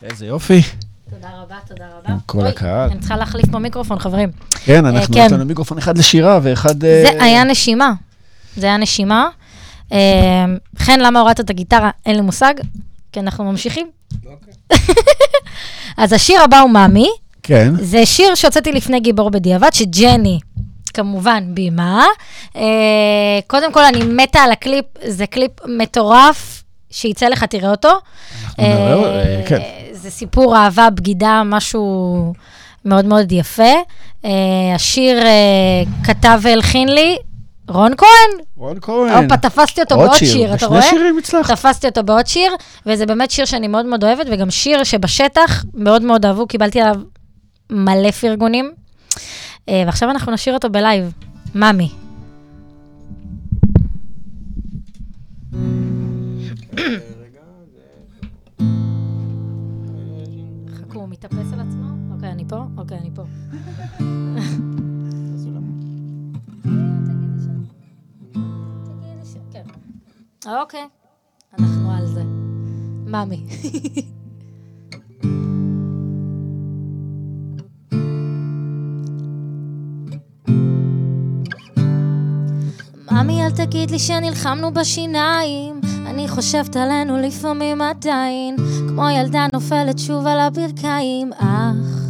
[SPEAKER 2] איזה יופי.
[SPEAKER 6] תודה רבה, תודה רבה.
[SPEAKER 2] עם כל
[SPEAKER 6] אוי,
[SPEAKER 2] הקהל.
[SPEAKER 6] אני צריכה להחליף פה מיקרופון, חברים.
[SPEAKER 2] כן, אנחנו,
[SPEAKER 6] כן.
[SPEAKER 2] יש לנו מיקרופון אחד לשירה ואחד... אה,
[SPEAKER 6] זה היה נשימה. זה היה נשימה. אה, חן, למה הורדת את הגיטרה? אין לי מושג, כי אנחנו ממשיכים. <laughs> אז השיר הבא הוא מאמי.
[SPEAKER 2] כן.
[SPEAKER 6] זה שיר שהוצאתי לפני גיבור בדיעבד, שג'ני, כמובן, בימה. אה, קודם כל, אני מתה על הקליפ, זה קליפ מטורף, שיצא לך, תראה אותו.
[SPEAKER 2] אנחנו נראה, אה, כן.
[SPEAKER 6] זה סיפור אהבה, בגידה, משהו מאוד מאוד יפה. אה, השיר אה, כתב והלחין לי רון כהן.
[SPEAKER 2] רון כהן.
[SPEAKER 6] הופה, תפסתי אותו
[SPEAKER 2] עוד
[SPEAKER 6] בעוד
[SPEAKER 2] שיר,
[SPEAKER 6] שיר, אתה
[SPEAKER 2] בשני
[SPEAKER 6] רואה?
[SPEAKER 2] שירים הצלחת.
[SPEAKER 6] תפסתי אותו בעוד שיר, וזה באמת שיר שאני מאוד מאוד אוהבת, וגם שיר שבשטח מאוד מאוד אהבו, קיבלתי עליו מלא פרגונים. אה, ועכשיו אנחנו נשאיר אותו בלייב. מאמי. חכו, הוא מתאפס על עצמו? אוקיי, אני פה? אוקיי, אני פה. כן. אוקיי, אנחנו על זה. מאמי. תגיד לי שנלחמנו בשיניים. אני חושבת עלינו לפעמים עדיין, כמו ילדה נופלת שוב על הברכיים, אך...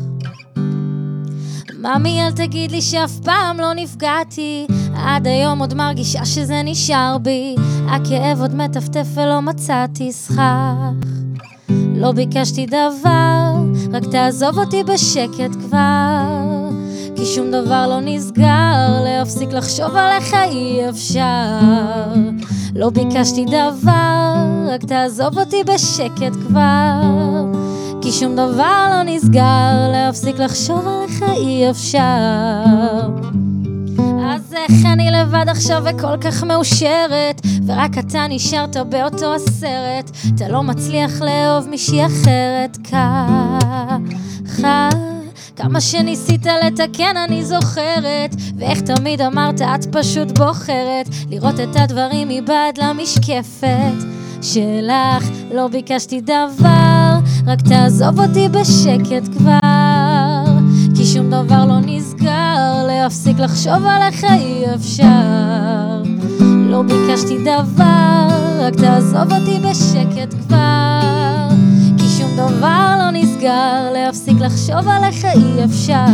[SPEAKER 6] ממי, אל תגיד לי שאף פעם לא נפגעתי, עד היום עוד מרגישה שזה נשאר בי, הכאב עוד מטפטף ולא מצאתי סכך. לא ביקשתי דבר, רק תעזוב אותי בשקט כבר. כי שום דבר לא נסגר, להפסיק לחשוב עליך אי אפשר. לא ביקשתי דבר, רק תעזוב אותי בשקט כבר. כי שום דבר לא נסגר, להפסיק לחשוב עליך אי אפשר. אז איך אני לבד עכשיו וכל כך מאושרת, ורק אתה נשארת באותו הסרט, אתה לא מצליח לאהוב מישהי אחרת ככה. כמה שניסית לתקן אני זוכרת, ואיך תמיד אמרת את פשוט בוחרת, לראות את הדברים מבעד למשקפת שלך. לא ביקשתי דבר, רק תעזוב אותי בשקט כבר, כי שום דבר לא נסגר, להפסיק לחשוב עליך אי אפשר. לא ביקשתי דבר, רק תעזוב אותי בשקט כבר, כי שום דבר נסגר, להפסיק לחשוב עליך אי אפשר.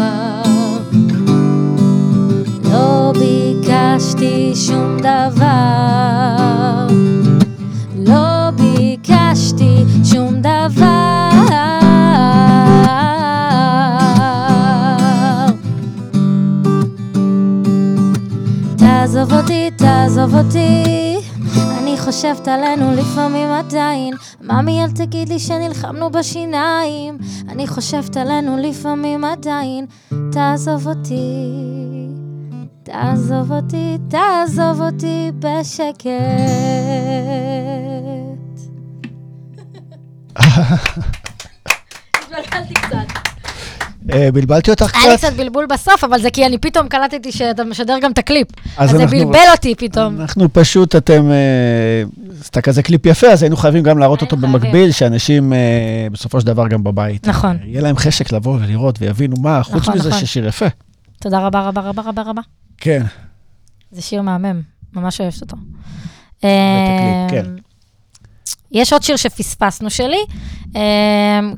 [SPEAKER 6] לא ביקשתי שום דבר, לא ביקשתי שום דבר. תעזוב אותי, תעזוב אותי, חושבת עלינו לפעמים עדיין. ממי, אל תגיד לי שנלחמנו בשיניים, אני חושבת עלינו לפעמים עדיין. תעזוב אותי, תעזוב אותי, תעזוב אותי בשקט. <laughs> התבלבלתי קצת.
[SPEAKER 2] אה, בלבלתי אותך
[SPEAKER 6] היה לי
[SPEAKER 2] קצת?
[SPEAKER 6] קצת בלבול בסוף, אבל זה כי אני פתאום קלטתי שאתה משדר גם את הקליפ.
[SPEAKER 2] אז
[SPEAKER 6] זה בלבל אותי פתאום.
[SPEAKER 2] אנחנו פשוט, אתם, אה, עשתה כזה קליפ יפה, אז היינו חייבים גם להראות אותו. במקביל, שאנשים אה, בסופו של דבר גם בבית.
[SPEAKER 6] נכון.
[SPEAKER 2] אה, יהיה להם חשק לבוא ולראות ויבינו מה, חוץ
[SPEAKER 6] נכון,
[SPEAKER 2] מזה
[SPEAKER 6] נכון.
[SPEAKER 2] ששיר יפה.
[SPEAKER 6] תודה רבה רבה רבה רבה רבה.
[SPEAKER 2] כן.
[SPEAKER 6] זה שיר מהמם, ממש אוהבת אותו.
[SPEAKER 2] כן.
[SPEAKER 6] יש עוד שיר שפספסנו שלי,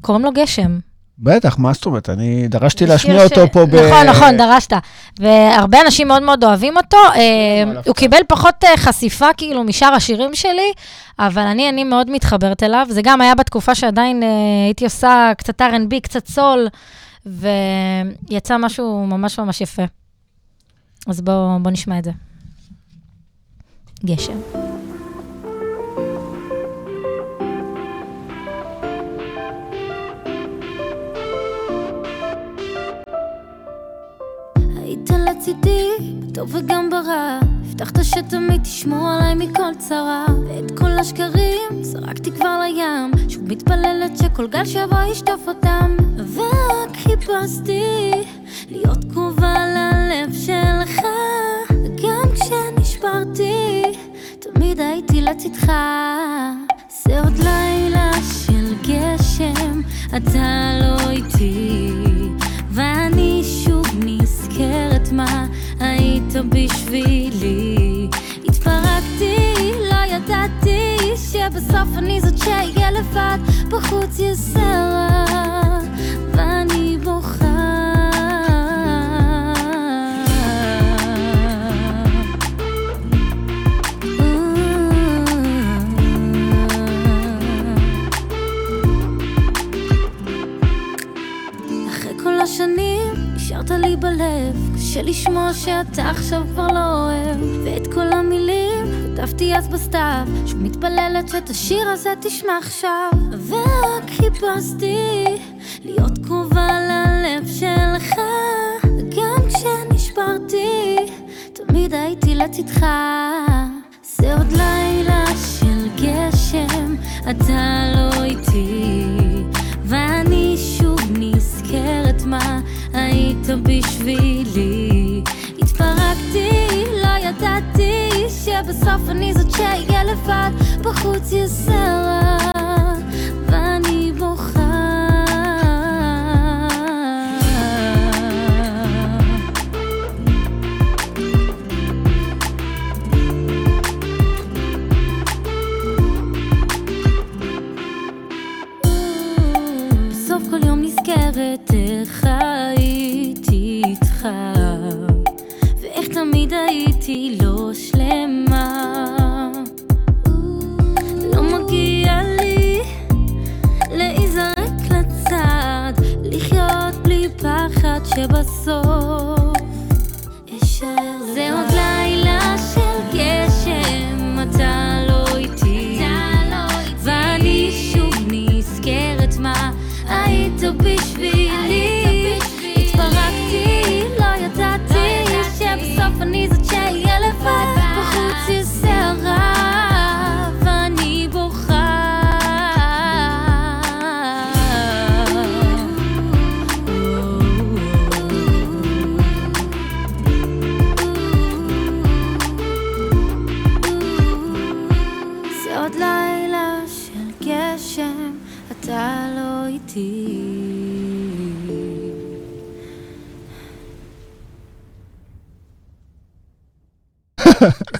[SPEAKER 6] קוראים לו גשם.
[SPEAKER 2] בטח, מה זאת אומרת? אני דרשתי להשמיע אותו פה ב...
[SPEAKER 6] נכון, נכון, דרשת. והרבה אנשים מאוד מאוד אוהבים אותו. אמ, הוא קיבל פחות אה, חשיפה כאילו משאר השירים שלי, אבל אני, אני מאוד מתחברת אליו. זה גם היה בתקופה שעדיין אה, הייתי עושה קצת R&B, קצת סול, ויצא משהו ממש ממש יפה. אז בואו בוא נשמע את זה. גשם.
[SPEAKER 8] לצידי, בטוב וגם ברע. הבטחת שתמיד תשמור עליי מכל צרה. ואת כל השקרים זרקתי כבר לים. שוב מתפללת שכל גל שיבוא ישטוף אותם. ורק
[SPEAKER 6] חיפשתי להיות קרובה ללב שלך, גם כשנשברתי, תמיד הייתי לצדך. זה עוד לילה של גשם, אתה לא איתי, ואני שוב נזכרת מה היית בשבילי. התפרקתי, לא ידעתי שבסוף אני זאת שאהיה לבד, בחוץ יש סרט. קשה לשמוע שאתה עכשיו כבר לא אוהב, ואת כל המילים כתבתי אז בסתיו, שמתפללת שאת השיר הזה תשמע עכשיו, ורק חיפשתי להיות קרובה ללב שלך, גם כשנשברתי, תמיד הייתי לצדך. זה עוד לילה של גשם, אתה לא איתי, ואני שוב נזכרת מה היית בשבילי. התפרקתי, לא ידעתי שבסוף אני זאת שאהיה לבד, בחוץ יש סרט,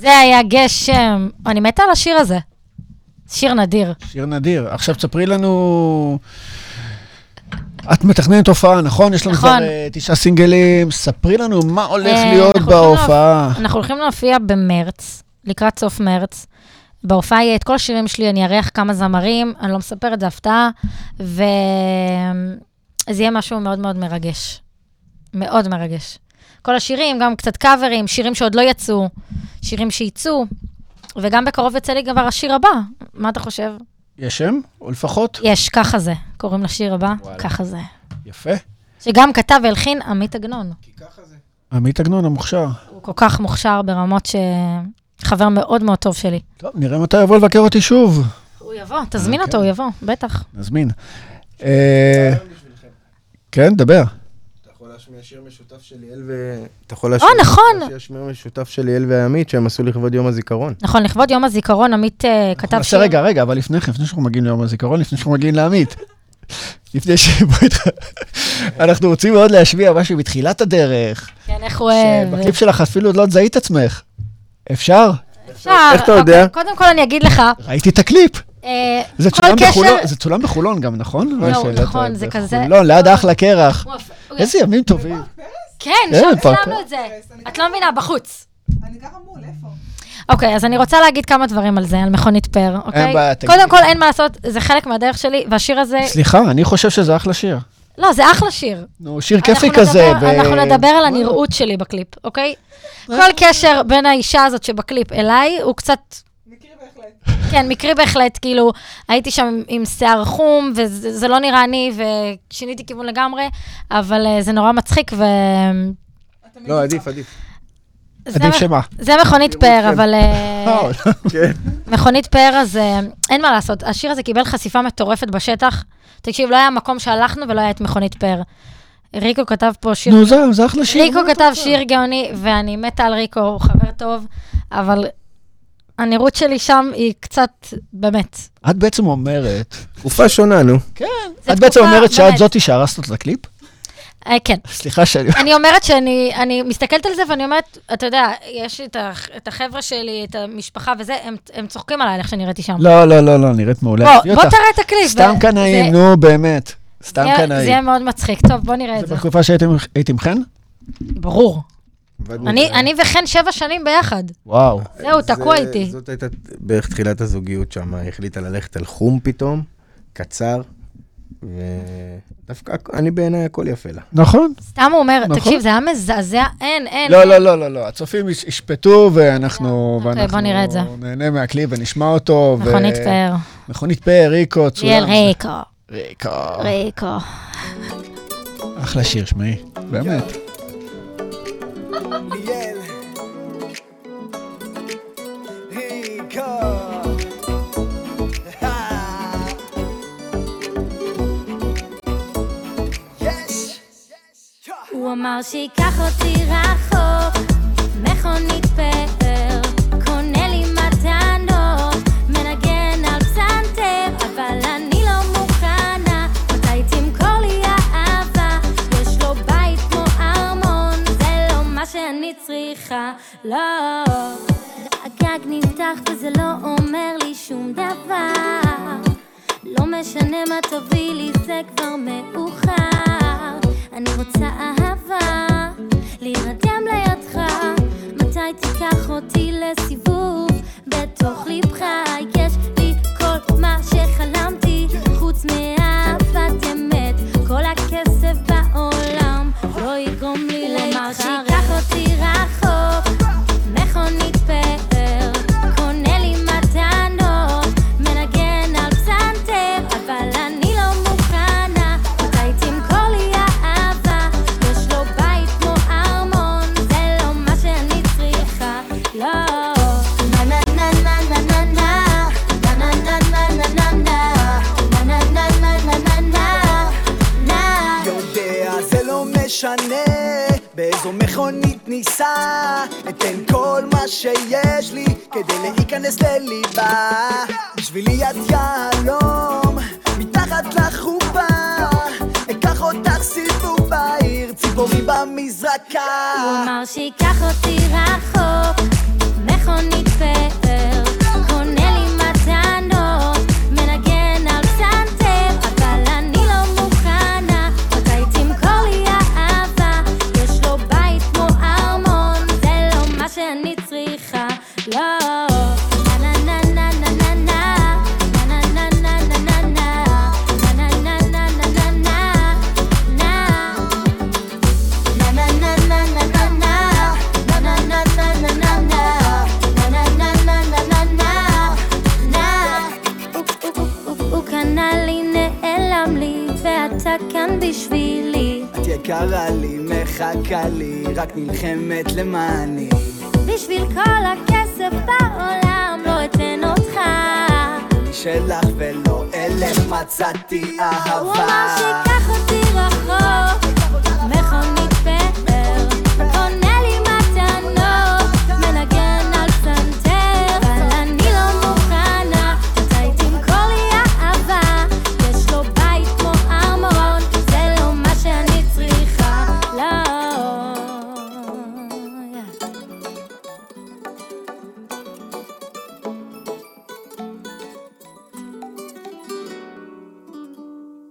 [SPEAKER 6] זה
[SPEAKER 3] היה גשם. אני מתה על השיר הזה. שיר נדיר.
[SPEAKER 2] שיר נדיר. עכשיו תספרי לנו... את מתכננת הופעה, נכון? יש לנו
[SPEAKER 3] נכון.
[SPEAKER 2] כבר אה, תשעה סינגלים. ספרי לנו מה הולך
[SPEAKER 3] אה,
[SPEAKER 2] להיות בהופעה.
[SPEAKER 3] אנחנו הולכים להופיע במרץ, לקראת סוף מרץ. בהופעה יהיה את כל השירים שלי, אני אארח כמה זמרים, אני לא מספרת, זה הפתעה, וזה יהיה משהו מאוד מאוד מרגש. מאוד מרגש. כל השירים, גם קצת קאברים, שירים שעוד לא יצאו, שירים שיצאו, וגם בקרוב יצא לי כבר השיר הבא. מה אתה חושב?
[SPEAKER 2] יש שם? או לפחות?
[SPEAKER 3] יש, ככה זה. קוראים לשיר הבא,
[SPEAKER 2] וואלה.
[SPEAKER 3] ככה זה.
[SPEAKER 2] יפה.
[SPEAKER 3] שגם כתב והלחין עמית עגנון.
[SPEAKER 2] עמית עגנון המוכשר.
[SPEAKER 3] הוא כל כך מוכשר ברמות ש... חבר מאוד מאוד טוב שלי.
[SPEAKER 2] טוב, נראה מתי יבוא לבקר אותי שוב.
[SPEAKER 3] הוא יבוא, תזמין
[SPEAKER 2] אוקיי.
[SPEAKER 3] אותו, הוא יבוא, בטח.
[SPEAKER 2] נזמין. אה, כן, דבר.
[SPEAKER 4] אתה יכול להשמיע שיר משותף של ליאל ו... אתה יכול להשמיע
[SPEAKER 3] נכון.
[SPEAKER 4] להשמיע שיר משותף של ליאל ועמית שהם עשו לכבוד יום הזיכרון.
[SPEAKER 3] נכון, לכבוד יום הזיכרון, עמית אה, כתב שיר.
[SPEAKER 2] רגע, רגע, אבל לפני כן, לפני שאנחנו מגיעים ליום הזיכרון, לפני שאנחנו מגיעים לעמית. <laughs> לפני ש... איתך. אנחנו רוצים מאוד להשמיע משהו בתחילת הדרך,
[SPEAKER 3] כן, איך הוא אוהב.
[SPEAKER 2] שבקליפ שלך אפילו עוד לא תזהית עצמך. אפשר?
[SPEAKER 3] אפשר.
[SPEAKER 4] איך אתה יודע?
[SPEAKER 3] אוקיי, קודם כל אני אגיד לך,
[SPEAKER 2] ראיתי את הקליפ.
[SPEAKER 3] אה,
[SPEAKER 2] זה צולם בחולון, זה צולם בחולון גם, נכון?
[SPEAKER 3] לא, נכון, זה כזה-
[SPEAKER 2] בחולון, ליד
[SPEAKER 3] היכל הקרח.
[SPEAKER 2] איזה ימים טובים.
[SPEAKER 3] כן,
[SPEAKER 2] כן,
[SPEAKER 3] שם. צילמנו את זה. את לא מבינה, בחוץ.
[SPEAKER 5] אני גרה מול, איפה?
[SPEAKER 3] אוקיי, אז אני רוצה להגיד כמה דברים על זה, על מכונית פאר, אוקיי?
[SPEAKER 2] בעיה, תגידי.
[SPEAKER 3] קודם כל, אין מה לעשות, זה חלק מהדרך שלי, והשיר הזה,
[SPEAKER 2] סליחה, אני חושב שזה אחלה שיר.
[SPEAKER 3] לא, זה אחלה שיר.
[SPEAKER 2] נו, שיר כיפי
[SPEAKER 3] נדבר-
[SPEAKER 2] כזה. ב-
[SPEAKER 3] אנחנו נדבר על הנראות שלי בקליפ, אוקיי? כל קשר בין האישה הזאת שבקליפ אליי, הוא קצת... כן, מקרי בהחלט, כאילו, הייתי שם עם- שיער חום, וזה זה לא נראה אני, ושיניתי כיוון לגמרי, אבל אה, זה נורא מצחיק, ו...
[SPEAKER 4] לא, עדיף, עדיף.
[SPEAKER 2] עדיף שמה.
[SPEAKER 3] זה מכונית פאר, אבל <laughs> אה,
[SPEAKER 4] כן.
[SPEAKER 3] מכונית פאר, אז אה, אין מה לעשות. השיר הזה קיבל חשיפה מטורפת בשטח. תקשיב, לא היה מקום שהלכנו ולא היה את מכונית פאר. ריקו כתב פה שיר...
[SPEAKER 2] נו, זה אחלה שיר.
[SPEAKER 3] ריקו כתב? שיר גאוני, ואני מתה על ריקו, הוא חבר טוב, אבל הנראות שלי שם היא קצת, באמת.
[SPEAKER 2] את בעצם אומרת,
[SPEAKER 4] תקופה שונה, נו.
[SPEAKER 2] כן, את בעצם אומרת שאת. זאתי שהרסת את הקליפ?
[SPEAKER 3] אה, כן.
[SPEAKER 2] סליחה שאני...
[SPEAKER 3] אני אומרת שאני אני מסתכלת על זה ואני אומרת, אתה יודע, יש ה, את החבר'ה שלי, את המשפחה וזה, הם, הם צוחקים עליי איך שנראיתי שם.
[SPEAKER 2] לא, לא, לא, לא, נראית מעולה.
[SPEAKER 3] בוא, בוא. תראה את הקליפ.
[SPEAKER 2] סתם
[SPEAKER 3] ו-
[SPEAKER 2] קנאים,
[SPEAKER 3] זה-
[SPEAKER 2] נו, באמת. סתם
[SPEAKER 3] זה יהיה- זה
[SPEAKER 2] קנאים.
[SPEAKER 3] יהיה מאוד מצחיק. טוב, בוא נראה את
[SPEAKER 2] זה
[SPEAKER 3] זה.
[SPEAKER 2] בתקופה שהייתם חן?
[SPEAKER 3] ברור. אני אני וחן שבע שנים ביחד.
[SPEAKER 2] וואו.
[SPEAKER 3] זהו, תקוע
[SPEAKER 4] זה-
[SPEAKER 3] איתי.
[SPEAKER 4] זאת הייתה בערך תחילת הזוגיות שם, היא החליטה ללכת על חום פתאום, קצר, ודווקא אני בעיניי הכל יפה לה.
[SPEAKER 2] נכון.
[SPEAKER 3] סתם הוא אומר,
[SPEAKER 2] נכון.
[SPEAKER 3] תקשיב, זה היה מזעזע, אין, אין.
[SPEAKER 2] לא,
[SPEAKER 3] אין.
[SPEAKER 2] לא, לא, לא, לא. הצופים יש- ישפטו, ואנחנו...
[SPEAKER 3] אוקיי,
[SPEAKER 2] ואנחנו
[SPEAKER 3] בוא נראה את זה.
[SPEAKER 2] נהנה מהקליפ ונשמע אותו. ו-
[SPEAKER 3] מכונית פאר.
[SPEAKER 2] מכונית פאר, ריקו, צולם.
[SPEAKER 3] ריקו.
[SPEAKER 2] ריקו.
[SPEAKER 3] ריקו.
[SPEAKER 2] אחלה שיר, שמעי. באמת.
[SPEAKER 9] ליאל ריקו יש
[SPEAKER 6] הוא אמר שייקח אותי רחוק, מכונית פאר, לא. הגג נפתח וזה לא אומר לי שום דבר. לא משנה מה תביא לי, זה כבר מאוחר. אני רוצה אהבה, להירדם לידך. מתי תיקח אותי לסיבוב? בתוך ליבך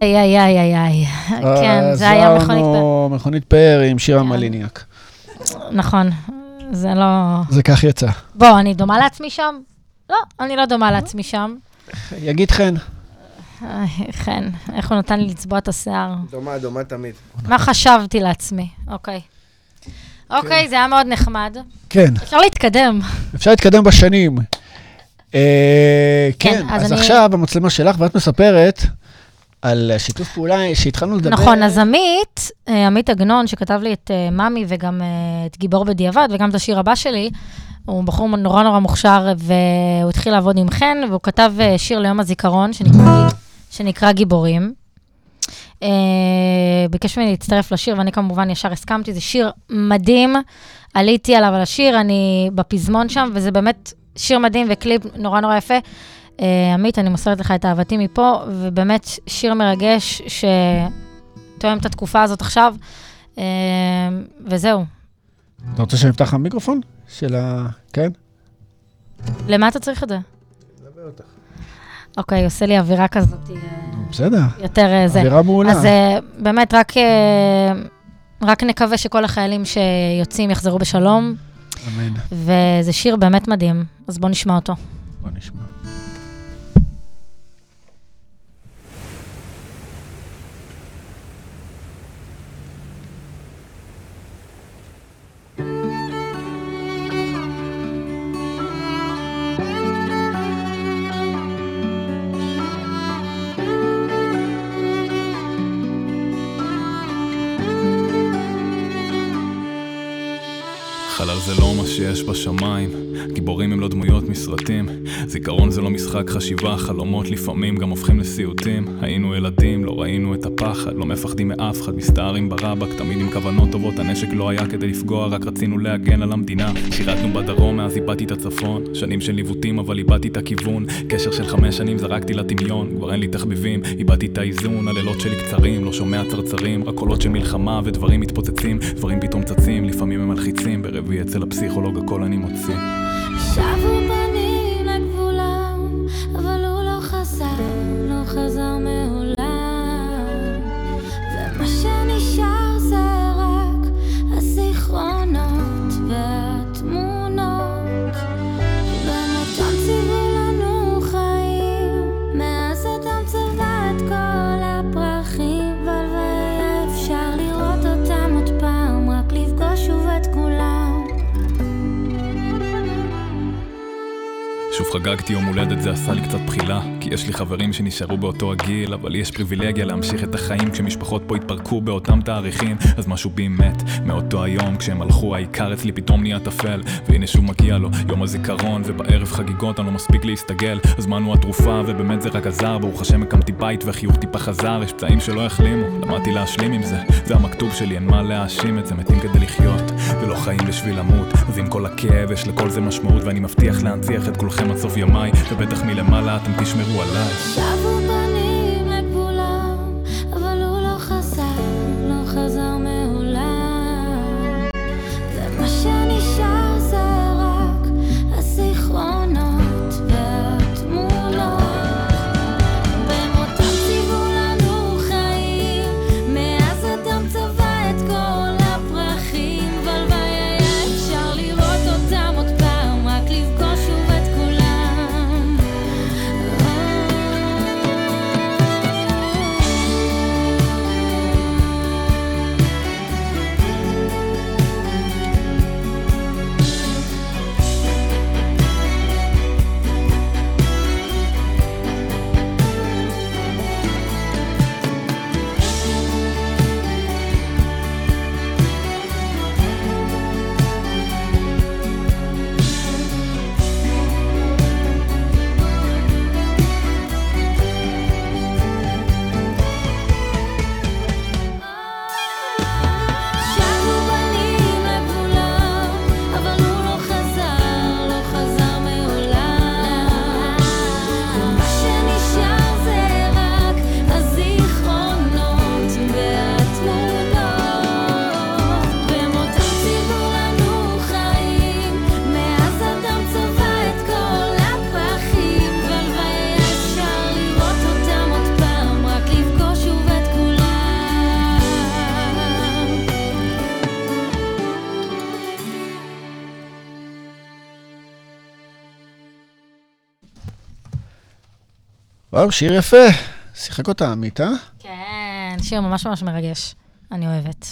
[SPEAKER 3] איי, איי, איי, איי, איי. כן, זה היה מכונית פאר.
[SPEAKER 2] עזרנו, מכונית פאר עם שירה מליניאק.
[SPEAKER 3] נכון, זה לא...
[SPEAKER 2] זה כך יצא.
[SPEAKER 3] בוא, אני דומה לעצמי שם? לא, אני לא דומה לעצמי שם.
[SPEAKER 2] יגיד חן.
[SPEAKER 3] איי, חן, איך הוא נתן לי לצבוע את השיער.
[SPEAKER 4] דומה, דומה תמיד.
[SPEAKER 3] מה חשבתי לעצמי? אוקיי. אוקיי, זה היה מאוד נחמד.
[SPEAKER 2] כן,
[SPEAKER 3] אפשר להתקדם.
[SPEAKER 2] אפשר להתקדם בשנים. אה,
[SPEAKER 3] כן,
[SPEAKER 2] כן,
[SPEAKER 3] אז
[SPEAKER 2] עכשיו המצלמה שלך, ואת מספרת על שיתוף פעולה שהתחלנו לדבר.
[SPEAKER 3] נכון, אז עמית, אה, עמית עגנון, שכתב לי את אה, מאמי וגם אה, את גיבור בדיעבד, וגם את השיר הבא שלי, הוא בחור נורא נורא מוכשר, והוא התחיל לעבוד עם חן, והוא כתב שיר ליום הזיכרון, שנקרא, שנקרא גיבורים.
[SPEAKER 6] ביקש ממני להצטרף לשיר, ואני כמובן ישר הסכמתי, זה שיר מדהים, עליתי עליו על השיר, אני בפזמון שם, וזה באמת שיר מדהים וקליפ נורא נורא יפה. אה, עמית, אני מוסרת לך את אהבתי מפה, ובאמת שיר מרגש שתואם את התקופה הזאת עכשיו, אה, וזהו.
[SPEAKER 2] אתה רוצה שנפתח לך מיקרופון? של ה... כן?
[SPEAKER 6] למה אתה צריך את זה?
[SPEAKER 4] אותך.
[SPEAKER 6] אוקיי, עושה לי אווירה כזאת אה,
[SPEAKER 2] בסדר.
[SPEAKER 6] יותר זה.
[SPEAKER 2] אווירה מעולה.
[SPEAKER 6] אז באמת, רק, רק נקווה שכל החיילים שיוצאים יחזרו בשלום,
[SPEAKER 2] אמן.
[SPEAKER 6] וזה שיר באמת מדהים, אז בואו נשמע אותו.
[SPEAKER 2] בוא נשמע.
[SPEAKER 10] זה לא מה שיש בשמיים, גיבורים הם לא דמויות מסרטים, זיכרון זה לא משחק חשיבה, חלומות לפעמים גם הופכים לסיוטים. היינו ילדים, לא ראינו את הפחד, לא מפחדים מאף אחד, מסתערים ברבק, תמיד עם כוונות טובות, הנשק לא היה כדי לפגוע, רק רצינו להגן על המדינה. שירתנו בדרום, מאז איבדתי את הצפון, שנים של ניווטים אבל איבדתי את הכיוון, קשר של חמש שנים זרקתי לטמיון, כבר אין לי תחביבים, איבדתי את האיזון, הלילות שלי קצרים, לא שומע צרצרים, רק קולות של מלחמה ודברים מתפוצצים, דברים פתאום צצים, לפעמים הם מלחיצים, ברביעי אצל הפסיכולוג הכל אני מוציא. Shuffle חגגתי יום הולדת, זה עשה לי קצת בחילה כי יש לי חברים שנשארו באותו הגיל אבל יש פריבילגיה להמשיך את החיים כשמשפחות פה התפרקו באותם תאריכים. אז משהו בי מת מאותו היום כשהם הלכו העיקר אצלי פתאום נהיה טפל והנה שוב מגיע לו יום הזיכרון ובערב חגיגות אני לא מספיק להסתגל. הזמן הוא התרופה ובאמת זה רק עזר ברוך השם הקמתי בית והחיוך טיפה חזר יש פצעים שלא החלימו למדתי להשלים עם זה זה המכתוב שלי אין מה להאשים את זה מתים כדי לחיות ולא חיים בשביל למות. אז עם כל הכאב יש לכל זה משמעות ואני מבטיח להנציח את כולכם עד סוף ימיי ובטח מלמעלה אתם תשמרו עליי
[SPEAKER 2] וואו, שיר יפה. שיחק אותה עמית, אה?
[SPEAKER 6] כן, שיר ממש ממש מרגש. אני אוהבת.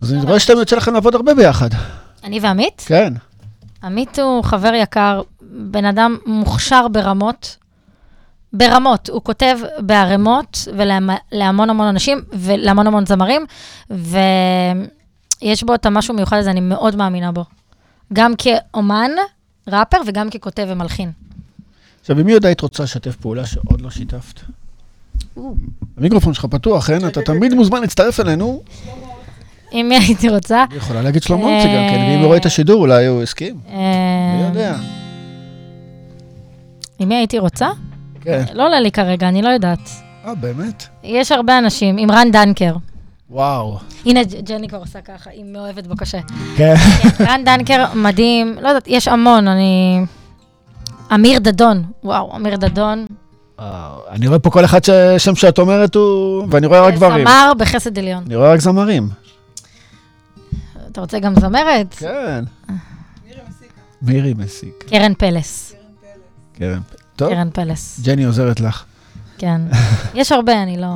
[SPEAKER 2] אז אני רואה שאתם יוצא לכם לעבוד הרבה ביחד.
[SPEAKER 6] אני ועמית?
[SPEAKER 2] כן.
[SPEAKER 6] עמית הוא חבר יקר, בן אדם מוכשר ברמות. ברמות, הוא כותב בערימות ולהמון המון אנשים ולהמון המון זמרים, ויש בו את המשהו מיוחד הזה, אני מאוד מאמינה בו. גם כאומן, ראפר, וגם ככותב ומלחין.
[SPEAKER 2] עכשיו, עם מי עוד היית רוצה לשתף פעולה שעוד לא שיתפת? המיקרופון שלך פתוח, כן? אתה תמיד מוזמן להצטרף אלינו.
[SPEAKER 3] עם מי הייתי רוצה?
[SPEAKER 2] היא יכולה להגיד שלמה ארצי גם כן, ואם הוא רואה את השידור, אולי הוא הסכים. מי
[SPEAKER 3] אה,
[SPEAKER 2] יודע.
[SPEAKER 3] עם מי הייתי רוצה?
[SPEAKER 2] כן.
[SPEAKER 3] לא עולה לי כרגע, אני לא יודעת.
[SPEAKER 2] אה, באמת?
[SPEAKER 3] יש הרבה אנשים, עם רן דנקר.
[SPEAKER 2] וואו.
[SPEAKER 3] הנה, ג'ני כבר עושה ככה, היא מאוהבת בו קשה.
[SPEAKER 2] כן.
[SPEAKER 3] כן, רן דנקר מדהים, לא יודעת, יש המון, אני... אמיר דדון, וואו, אמיר דדון.
[SPEAKER 2] אה, אני רואה פה כל אחד ששם שאת אומרת הוא... ואני רואה רק גברים.
[SPEAKER 3] זמר בחסד עליון.
[SPEAKER 2] אני רואה רק זמרים.
[SPEAKER 3] אתה רוצה גם זמרת?
[SPEAKER 2] כן. מירי מסיק.
[SPEAKER 3] קרן פלס.
[SPEAKER 2] קרן. טוב,
[SPEAKER 3] קרן פלס,
[SPEAKER 2] ג'ני עוזרת לך.
[SPEAKER 3] כן. <laughs> יש הרבה, אני לא...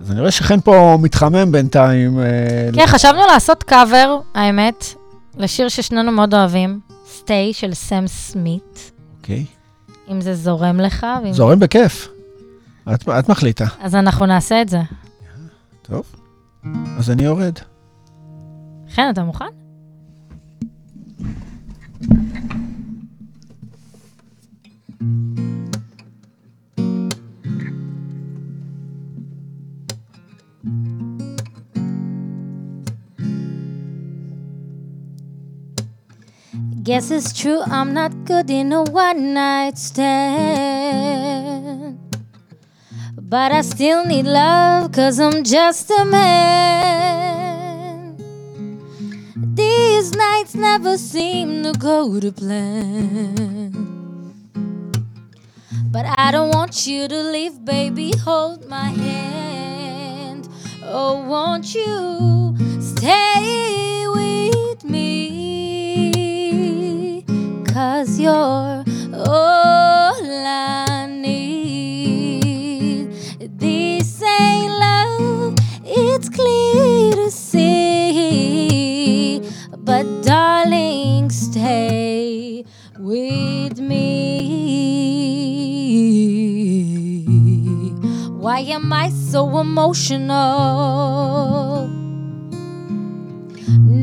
[SPEAKER 2] אז אני רואה שחן פה מתחמם בינתיים. אה,
[SPEAKER 3] כן, חשבנו לעשות קאבר, האמת, לשיר ששנינו מאוד אוהבים, סטי של סם סמית,
[SPEAKER 2] אוקיי.
[SPEAKER 3] אם זה זורם לך. ואם-
[SPEAKER 2] זורם בכיף. את את מחליטה.
[SPEAKER 3] אז אנחנו נעשה את זה.
[SPEAKER 2] טוב. אז אני יורד.
[SPEAKER 3] חן, אתה מוכן?
[SPEAKER 6] Guess it's true, I'm not good in a one night stand. But I still need love, cause I'm just a man. These nights never seem to go to plan. But I don't want you to leave, baby. Hold my hand. Oh, won't you stay with me? Cause you're all I need. This ain't love, it's clear to see. But darling, stay with me. Why am I so emotional?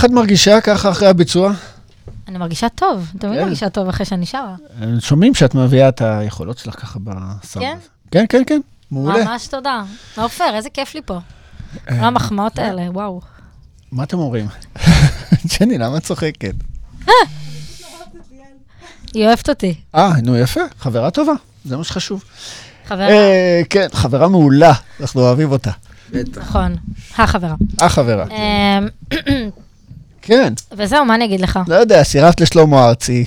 [SPEAKER 2] איך את מרגישה ככה אחרי הביצוע?
[SPEAKER 3] אני מרגישה טוב, תמיד
[SPEAKER 2] כן.
[SPEAKER 3] מרגישה טוב אחרי שאני שרה.
[SPEAKER 2] שומעים שאת מביאה את היכולות שלך ככה בסאונד.
[SPEAKER 3] כן?
[SPEAKER 2] כן, כן, כן. מעולה.
[SPEAKER 3] ממש תודה. עופר, איזה כיף לי פה. כל המחמאות האלה, וואו.
[SPEAKER 2] מה אתם אומרים? <laughs> ג'ני, למה את צוחקת? <laughs>
[SPEAKER 3] היא אוהבת אותי.
[SPEAKER 2] אה, נו יפה, חברה טובה, זה מה שחשוב.
[SPEAKER 3] חברה,
[SPEAKER 2] אה, כן, חברה מעולה, אנחנו אוהבים אותה.
[SPEAKER 3] נכון. החברה.
[SPEAKER 2] החברה. <clears throat> כן,
[SPEAKER 3] וזהו, מה אני אגיד לך?
[SPEAKER 2] לא יודע, סירבת לשלמה ארצי.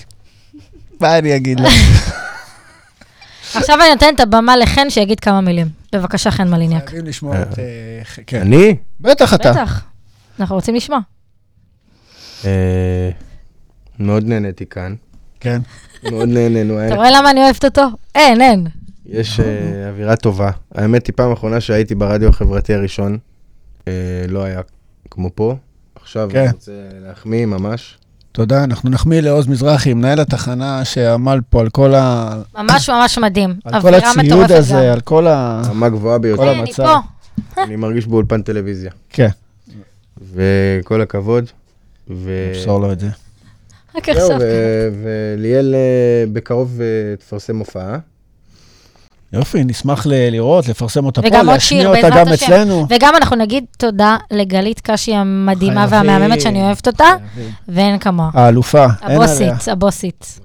[SPEAKER 2] מה אני אגיד לך? <laughs>
[SPEAKER 3] עכשיו אני נותנת את הבמה לחן שיגיד כמה מילים. בבקשה, חן מליניאק.
[SPEAKER 2] חייבים לשמוע את... אה, כן.
[SPEAKER 4] אני?
[SPEAKER 2] בטח אתה.
[SPEAKER 3] בטח. אנחנו רוצים לשמוע.
[SPEAKER 4] אה, מאוד נהניתי כאן.
[SPEAKER 2] כן.
[SPEAKER 4] מאוד נהנינו.
[SPEAKER 3] אתה רואה למה אני אוהבת אותו? אין, אין.
[SPEAKER 4] יש אה, אווירה טובה. האמת היא, פעם אחרונה שהייתי ברדיו החברתי הראשון, אה, לא היה כמו פה. עכשיו
[SPEAKER 2] כן.
[SPEAKER 4] אני רוצה להחמיא ממש.
[SPEAKER 2] תודה, אנחנו נחמיא לעוז מזרחי, מנהל התחנה שעמל פה על כל ה...
[SPEAKER 3] ממש ממש מדהים.
[SPEAKER 2] על כל הציוד
[SPEAKER 3] מטורפת גם.
[SPEAKER 2] הזה, על כל ה...
[SPEAKER 4] רמה גבוהה
[SPEAKER 2] כל
[SPEAKER 4] ביותר.
[SPEAKER 3] היי, אני. פה. <laughs>
[SPEAKER 4] אני מרגיש באולפן טלוויזיה.
[SPEAKER 2] כן,
[SPEAKER 4] וכל הכבוד. ו...
[SPEAKER 2] נמסור לו את זה.
[SPEAKER 3] רק עכשיו.
[SPEAKER 4] וליאל אה, בקרוב אה, תפרסם הופעה.
[SPEAKER 2] יופי, נשמח ל- לראות, לפרסם אותה פה,
[SPEAKER 3] וגם עוד
[SPEAKER 2] להשמיע
[SPEAKER 3] שיר,
[SPEAKER 2] אותה גם
[SPEAKER 3] השם.
[SPEAKER 2] אצלנו.
[SPEAKER 3] וגם אנחנו נגיד תודה לגלית קשי המדהימה
[SPEAKER 2] חייבים.
[SPEAKER 3] והמהממת שאני אוהבת אותה, ואין כמוה.
[SPEAKER 2] האלופה, אין עליה.
[SPEAKER 3] הבוסית, הבוסית.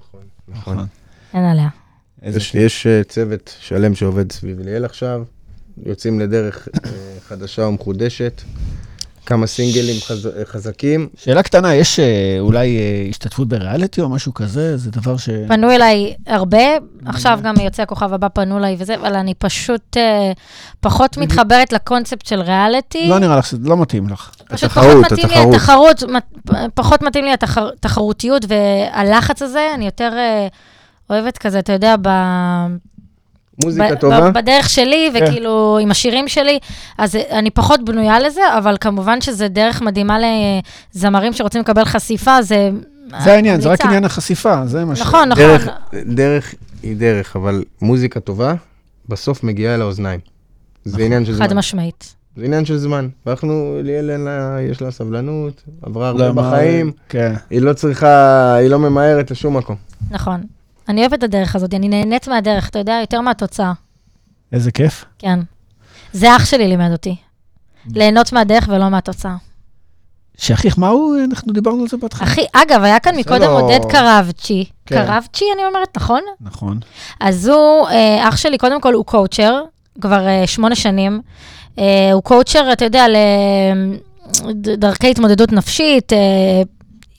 [SPEAKER 2] נכון.
[SPEAKER 3] אין עליה.
[SPEAKER 4] יש, יש אה, צוות שלם שעובד סביב ליאל עכשיו, יוצאים לדרך אה, חדשה ומחודשת, כמה סינגלים חז... חזקים.
[SPEAKER 2] שאלה קטנה, יש אה, אולי אה, השתתפות בריאליטי או משהו כזה? זה דבר ש...
[SPEAKER 6] פנו אליי הרבה, עכשיו גם יוצא הכוכב הבא פנו אליי וזה, אבל אני פשוט אה, פחות מתחברת לקונספט של ריאליטי.
[SPEAKER 2] לא נראה לך שזה לא מתאים לך.
[SPEAKER 6] פשוט
[SPEAKER 4] התחרות,
[SPEAKER 6] פחות מתאים
[SPEAKER 4] התחרות.
[SPEAKER 6] לי התחרות, פחות מתאים לי התחרותיות והלחץ הזה, אני יותר אה, אוהבת כזה, אתה יודע, ב...
[SPEAKER 4] מוזיקה
[SPEAKER 6] ב-
[SPEAKER 4] טובה.
[SPEAKER 6] בדרך שלי,
[SPEAKER 2] כן.
[SPEAKER 6] וכאילו עם השירים שלי, אז אני פחות בנויה לזה, אבל כמובן שזה דרך מדהימה לזמרים שרוצים לקבל חשיפה, זה...
[SPEAKER 2] זה העניין, זה רק. עניין החשיפה, זה מה ש...
[SPEAKER 6] נכון, נכון.
[SPEAKER 4] דרך, דרך היא דרך, אבל מוזיקה טובה, בסוף מגיעה לאוזניים. זה
[SPEAKER 2] נכון.
[SPEAKER 4] עניין של זמן.
[SPEAKER 6] חד משמעית.
[SPEAKER 4] זה עניין של זמן. ואנחנו, ליאל אין לה, יש לה סבלנות, עברה הרבה בחיים,
[SPEAKER 2] כן.
[SPEAKER 4] היא לא צריכה, היא לא ממהרת לשום מקום.
[SPEAKER 6] נכון. אני אוהבת את הדרך הזאת, אני נהנית מהדרך, אתה יודע, יותר מהתוצאה.
[SPEAKER 2] איזה כיף.
[SPEAKER 6] כן. זה אח שלי לימד אותי. ליהנות מהדרך ולא מהתוצאה.
[SPEAKER 2] שאחיך, מה הוא, אנחנו דיברנו על זה בהתחלה.
[SPEAKER 6] אחי, אגב, היה כאן. מקודם עודד קרבצ'י.
[SPEAKER 2] כן.
[SPEAKER 6] קרבצ'י, אני אומרת, נכון?
[SPEAKER 2] נכון.
[SPEAKER 6] אז הוא, אה, אח שלי, קודם כל הוא קואוצ'ר, כבר אה, שמונה שנים. אה, הוא קואוצ'ר, אתה יודע, לדרכי התמודדות נפשית, אה,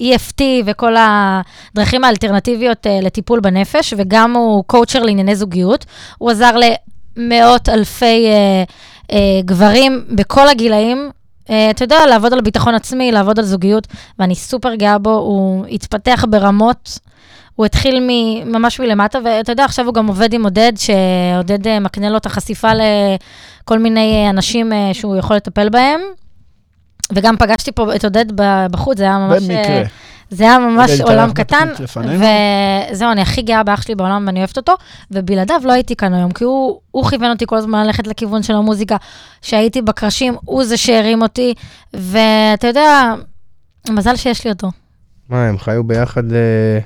[SPEAKER 6] EFT וכל הדרכים האלטרנטיביות אה, לטיפול בנפש, וגם הוא קואוצ'ר לענייני זוגיות. הוא עזר למאות אלפי אה, אה, גברים בכל הגילאים. אתה יודע, לעבוד על ביטחון עצמי, לעבוד על זוגיות, ואני סופר גאה בו, הוא התפתח ברמות. הוא התחיל ממש מלמטה, ואתה יודע, עכשיו הוא גם עובד עם עודד, שעודד מקנה לו את החשיפה לכל מיני אנשים שהוא יכול לטפל בהם. וגם פגשתי פה את עודד בחוץ, זה היה ממש...
[SPEAKER 2] במקרה.
[SPEAKER 6] אה, זה היה ממש עולם קטן. וזהו, אני הכי גאה באח שלי בעולם ואני אוהבת אותו, ובלעדיו לא הייתי כאן היום, כי הוא, הוא כיוון אותי כל הזמן ללכת לכיוון של המוזיקה. כשהייתי בקרשים, הוא זה שהרים אותי, ואתה יודע, מזל שיש לי אותו.
[SPEAKER 4] מה, הם חיו ביחד אה,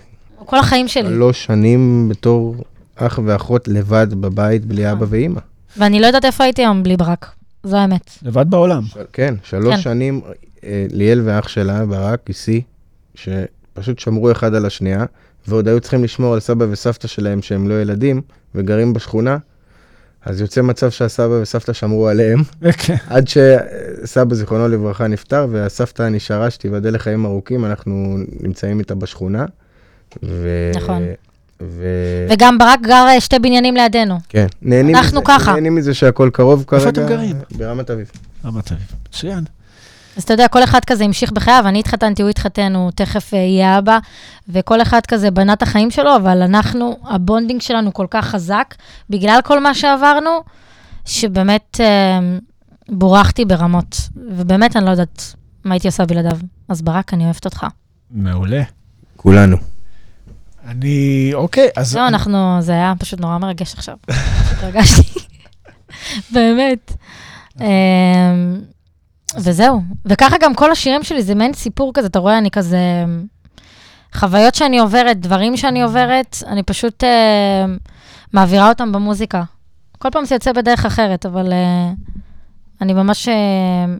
[SPEAKER 6] כל החיים שלי.
[SPEAKER 4] שלוש שנים בתור אח ואחות לבד בבית, בלי אבא ואימא.
[SPEAKER 6] ואני לא יודעת איפה הייתי היום בלי ברק, זו האמת.
[SPEAKER 2] לבד בעולם.
[SPEAKER 4] של- כן, שלוש
[SPEAKER 6] כן.
[SPEAKER 4] שנים, אה, ליאל ואח שלה, ברק, גיסי, שפשוט שמרו אחד על השנייה, ועוד היו צריכים לשמור על סבא וסבתא שלהם שהם לא ילדים, וגרים בשכונה, אז יוצא מצב שהסבא וסבתא שמרו עליהם,
[SPEAKER 2] כן. <laughs>
[SPEAKER 4] עד שסבא, זיכרונו לברכה, נפטר, והסבתא נשארה, שתיבדל לחיים ארוכים, אנחנו נמצאים איתה בשכונה. ו...
[SPEAKER 6] נכון.
[SPEAKER 4] ו...
[SPEAKER 6] וגם ברק גר אה, שתי בניינים לידינו.
[SPEAKER 4] כן, נהנים
[SPEAKER 6] אנחנו
[SPEAKER 4] מזה,
[SPEAKER 6] ככה.
[SPEAKER 4] נהנים מזה שהכל קרוב כרגע.
[SPEAKER 2] אתם גרים?
[SPEAKER 4] ברמת אביב.
[SPEAKER 2] רמת אביב. מצוין.
[SPEAKER 6] אז אתה יודע, כל אחד כזה המשיך בחייו, אני התחתנתי, הוא התחתן, הוא תכף אה, יהיה אבא, וכל אחד כזה בנה את החיים שלו, אבל אנחנו, ה bonding שלנו כל כך חזק, בגלל כל מה שעברנו, שבאמת אה, בורכתי ברמות, ובאמת אני לא יודעת מה הייתי עושה בלעדיו. אז ברק, אני אוהבת אותך.
[SPEAKER 2] מעולה.
[SPEAKER 4] כולנו.
[SPEAKER 2] אני, אוקיי, אז...
[SPEAKER 6] זהו, אנחנו, זה היה פשוט נורא מרגש עכשיו. פשוט הרגשתי. <laughs> באמת. אמ, וזהו. וככה גם כל השירים שלי, זה מעין סיפור כזה, אתה רואה, אני כזה... חוויות שאני עוברת, דברים שאני עוברת, אני פשוט אה, מעבירה אותם במוזיקה. כל פעם זה יוצא בדרך אחרת, אבל אה, אני ממש אה,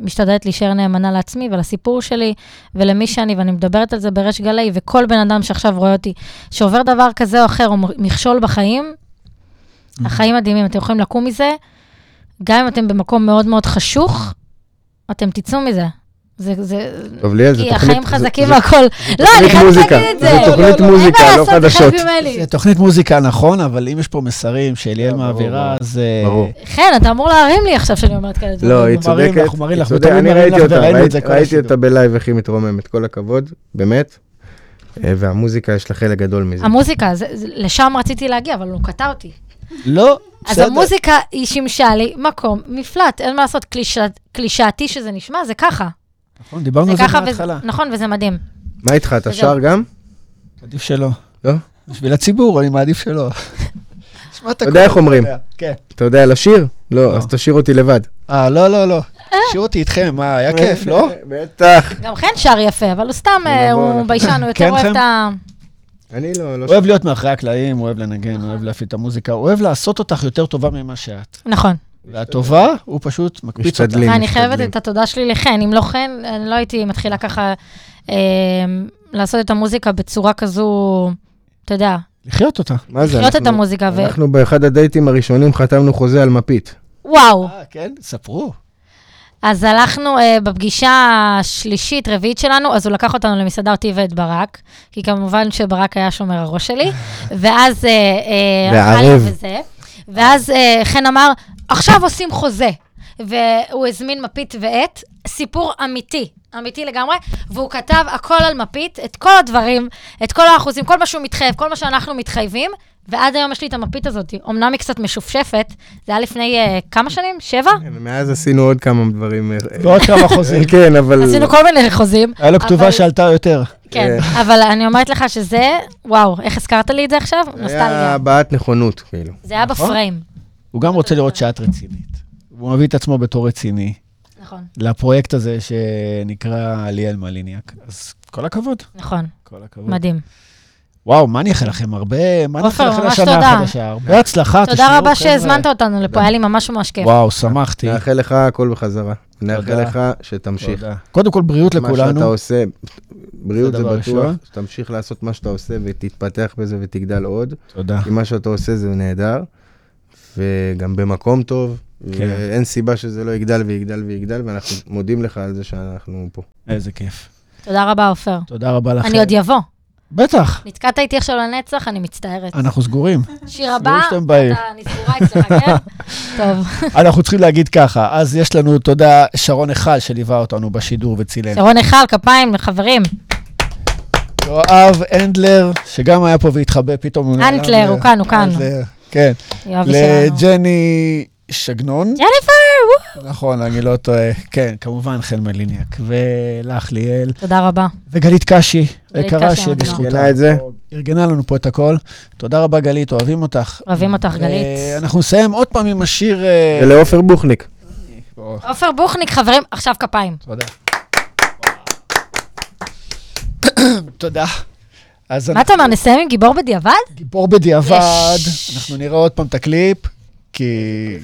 [SPEAKER 6] משתדלת להישאר נאמנה לעצמי ולסיפור שלי ולמי שאני, ואני מדברת על זה בריש גלי, וכל בן אדם שעכשיו רואה אותי, שעובר דבר כזה או אחר, או מכשול בחיים, החיים מדהימים, אתם יכולים לקום מזה, גם אם אתם במקום מאוד מאוד חשוך, אתם תצאו מזה. זה, זה,
[SPEAKER 4] טוב, ליאל, זה
[SPEAKER 6] כי
[SPEAKER 4] תוכנית...
[SPEAKER 6] החיים
[SPEAKER 4] זה-
[SPEAKER 6] חזקים והכול. לא, אני חייבת
[SPEAKER 4] מוזיקה.
[SPEAKER 6] להגיד את זה.
[SPEAKER 4] זה תוכנית מוזיקה,
[SPEAKER 6] מה
[SPEAKER 4] לא
[SPEAKER 6] לעשות, זה
[SPEAKER 4] חדשות.
[SPEAKER 2] זה תוכנית מוזיקה, נכון, אבל אם יש פה מסרים שאליאל מעבירה. אז... אה,
[SPEAKER 4] ברור.
[SPEAKER 6] חן, אתה אמור להרים לי עכשיו שאני אומרת כאלה דברים.
[SPEAKER 4] לא, היא
[SPEAKER 2] אנחנו
[SPEAKER 4] צודקת.
[SPEAKER 2] לך, מראים לך. ותמיד
[SPEAKER 4] אני
[SPEAKER 2] מראים
[SPEAKER 4] ראיתי
[SPEAKER 2] לך
[SPEAKER 4] אותה,
[SPEAKER 2] וראינו את
[SPEAKER 4] ראיתי-
[SPEAKER 2] זה כל
[SPEAKER 4] ראיתי
[SPEAKER 2] השידור.
[SPEAKER 4] אותה בלייב, היא מתרוממת, כל הכבוד, באמת. אה, והמוזיקה, יש לה חלק גדול מזה.
[SPEAKER 6] המוזיקה, לשם רציתי להגיע, אבל הוא קטע אותי.
[SPEAKER 2] לא,
[SPEAKER 6] אז
[SPEAKER 2] בסדר.
[SPEAKER 6] המוזיקה, היא שימשה לי מקום מפלט, אין מה לעשות, קלישא- קלישאתי שזה נשמע, זה ככה.
[SPEAKER 2] נכון, דיברנו על זה מההתחלה.
[SPEAKER 6] נכון, וזה מדהים.
[SPEAKER 4] מה איתך, אתה. שר גם?
[SPEAKER 2] עדיף שלא.
[SPEAKER 4] לא?
[SPEAKER 2] בשביל הציבור, אני מעדיף שלא. תשמע <laughs> את
[SPEAKER 4] אתה יודע איך אומרים.
[SPEAKER 2] כן.
[SPEAKER 4] אתה יודע לשיר? לא,
[SPEAKER 2] לא.
[SPEAKER 4] אז תשאיר אותי לבד.
[SPEAKER 2] אה, לא, לא, לא. השאירו אותי איתכם, מה, היה כיף, לא?
[SPEAKER 4] בטח.
[SPEAKER 6] גם חן שר יפה, אבל הוא סתם, אה,
[SPEAKER 4] נבוא,
[SPEAKER 6] הוא
[SPEAKER 4] אנחנו-
[SPEAKER 6] ביישן, הוא יותר
[SPEAKER 2] כן,
[SPEAKER 6] אוהב? את ה...
[SPEAKER 4] אני לא, לא
[SPEAKER 2] הוא אוהב להיות מאחורי הקלעים, הוא אוהב לנגן, הוא אוהב להפעיל את המוזיקה, הוא אוהב לעשות אותך יותר טובה ממה שאת.
[SPEAKER 6] נכון.
[SPEAKER 2] והטובה, הוא פשוט מקפיץ אותך.
[SPEAKER 4] משתדלים.
[SPEAKER 6] אני חייבת. את התודה שלי לחן. אם לא חן, אני לא הייתי מתחילה ככה אה, לעשות את המוזיקה בצורה כזו, אתה יודע,
[SPEAKER 2] לחיות אותה.
[SPEAKER 4] מה זה?
[SPEAKER 6] לחיות את
[SPEAKER 4] אנחנו-
[SPEAKER 6] המוזיקה, ו...
[SPEAKER 4] אנחנו באחד הדייטים הראשונים חתמנו חוזה על מפית.
[SPEAKER 6] וואו.
[SPEAKER 2] אה, כן? ספרו.
[SPEAKER 3] אז הלכנו אה, בפגישה השלישית, רביעית שלנו, אז הוא לקח אותנו למסעדה אותי ואת ברק, כי כמובן שברק היה שומר הראש שלי, <laughs> ואז... אה, אה,
[SPEAKER 4] וערב.
[SPEAKER 3] וזה, ואז אה, חן אמר, עכשיו עושים חוזה. והוא הזמין מפית ועט, סיפור אמיתי, אמיתי לגמרי, והוא כתב הכל על מפית, את כל הדברים, את כל האחוזים, כל מה שהוא מתחייב, כל מה שאנחנו מתחייבים, ועד היום יש לי את המפית הזאת. אמנם היא קצת משופשפת, זה היה לפני אה, כמה שנים? שבע?
[SPEAKER 4] כן, מאז עשינו עוד כמה דברים. אה,
[SPEAKER 2] ועוד כמה חוזים.
[SPEAKER 4] כן, אבל...
[SPEAKER 3] עשינו כל מיני חוזים.
[SPEAKER 2] היה לו כתובה
[SPEAKER 3] אבל-
[SPEAKER 2] שעלתה יותר.
[SPEAKER 3] כן, אבל אני אומרת לך שזה, וואו, איך הזכרת לי את זה עכשיו?
[SPEAKER 4] היה
[SPEAKER 3] נוסטלגיה.
[SPEAKER 4] הבעת נכונות, כאילו.
[SPEAKER 3] זה היה
[SPEAKER 2] נכון.
[SPEAKER 3] בפריים.
[SPEAKER 2] הוא גם רוצה לראות שאת רצינית. הוא מביא את עצמו בתור רציני
[SPEAKER 3] נכון,
[SPEAKER 2] לפרויקט הזה שנקרא ליאל מליניאק. אז כל הכבוד.
[SPEAKER 3] נכון,
[SPEAKER 2] כל הכבוד.
[SPEAKER 3] מדהים.
[SPEAKER 2] וואו, מה אני אאחל לכם? הרבה, מה אני אאחל לכם לשנה
[SPEAKER 3] תודה.
[SPEAKER 2] החדשה? הרבה הצלחה,
[SPEAKER 3] תודה
[SPEAKER 2] תשמעו,
[SPEAKER 3] רבה
[SPEAKER 2] חבר'ה.
[SPEAKER 3] שהזמנת אותנו לפה, היה לי ממש ממש כיף.
[SPEAKER 2] וואו, שמחתי.
[SPEAKER 4] נאחל לך הכל בחזרה. נאחל
[SPEAKER 2] תודה.
[SPEAKER 4] לך שתמשיך.
[SPEAKER 2] תודה. קודם כל, בריאות
[SPEAKER 4] מה שאתה
[SPEAKER 2] לכולנו.
[SPEAKER 4] עושה, בריאות
[SPEAKER 2] זה
[SPEAKER 4] בטוח. שתמשיך לעשות מה שאתה עושה ותתפתח בזה ותגדל עוד.
[SPEAKER 2] תודה.
[SPEAKER 4] כי מה שאתה עושה זה נהדר, וגם במקום טוב,
[SPEAKER 2] כן.
[SPEAKER 4] ואין סיבה שזה לא יגדל ויגדל ויגדל, ואנחנו מודים לך על זה שאנחנו פה.
[SPEAKER 2] איזה כיף.
[SPEAKER 3] תודה רבה, עופר.
[SPEAKER 2] תודה רבה לכם.
[SPEAKER 3] אני עוד יבוא.
[SPEAKER 2] בטח,
[SPEAKER 3] נתקעת איתי עכשיו לנצח, אני מצטערת.
[SPEAKER 2] אנחנו סגורים.
[SPEAKER 3] שיר הבא, אני סגורה אצלך, כן? <laughs> טוב.
[SPEAKER 2] אנחנו צריכים להגיד ככה, אז יש לנו תודה שרון היכל שליווה אותנו בשידור וצילם.
[SPEAKER 3] שרון היכל, כפיים לחברים.
[SPEAKER 2] יואב הנדלר, שגם היה פה והתחבא, פתאום.
[SPEAKER 3] הנטלר, הוא כאן, הוא כאן.
[SPEAKER 2] כן. לג'ני שגנון.
[SPEAKER 3] ג'ניפר!
[SPEAKER 2] נכון, אני לא טועה. כן, כמובן חן מליניאק. ולך, ליאל.
[SPEAKER 3] תודה רבה.
[SPEAKER 2] וגלית קשי,
[SPEAKER 3] גלית
[SPEAKER 2] יקרה
[SPEAKER 3] קשי,
[SPEAKER 2] שבזכותה.
[SPEAKER 4] את זה.
[SPEAKER 2] ארגנה לנו פה את הכל. תודה רבה, גלית, אוהבים אותך.
[SPEAKER 3] אוהבים אותך, גלית.
[SPEAKER 2] אה, אנחנו נסיים עוד פעם עם השיר... אה,
[SPEAKER 4] ולעופר בוכניק.
[SPEAKER 3] עופר בוכניק, חברים, עכשיו כפיים.
[SPEAKER 2] תודה. <coughs> תודה. אז
[SPEAKER 3] מה אתה אומר, נסיים עם גיבור בדיעבד?
[SPEAKER 2] גיבור בדיעבד,
[SPEAKER 3] יש.
[SPEAKER 2] אנחנו נראה עוד פעם את הקליפ, כי...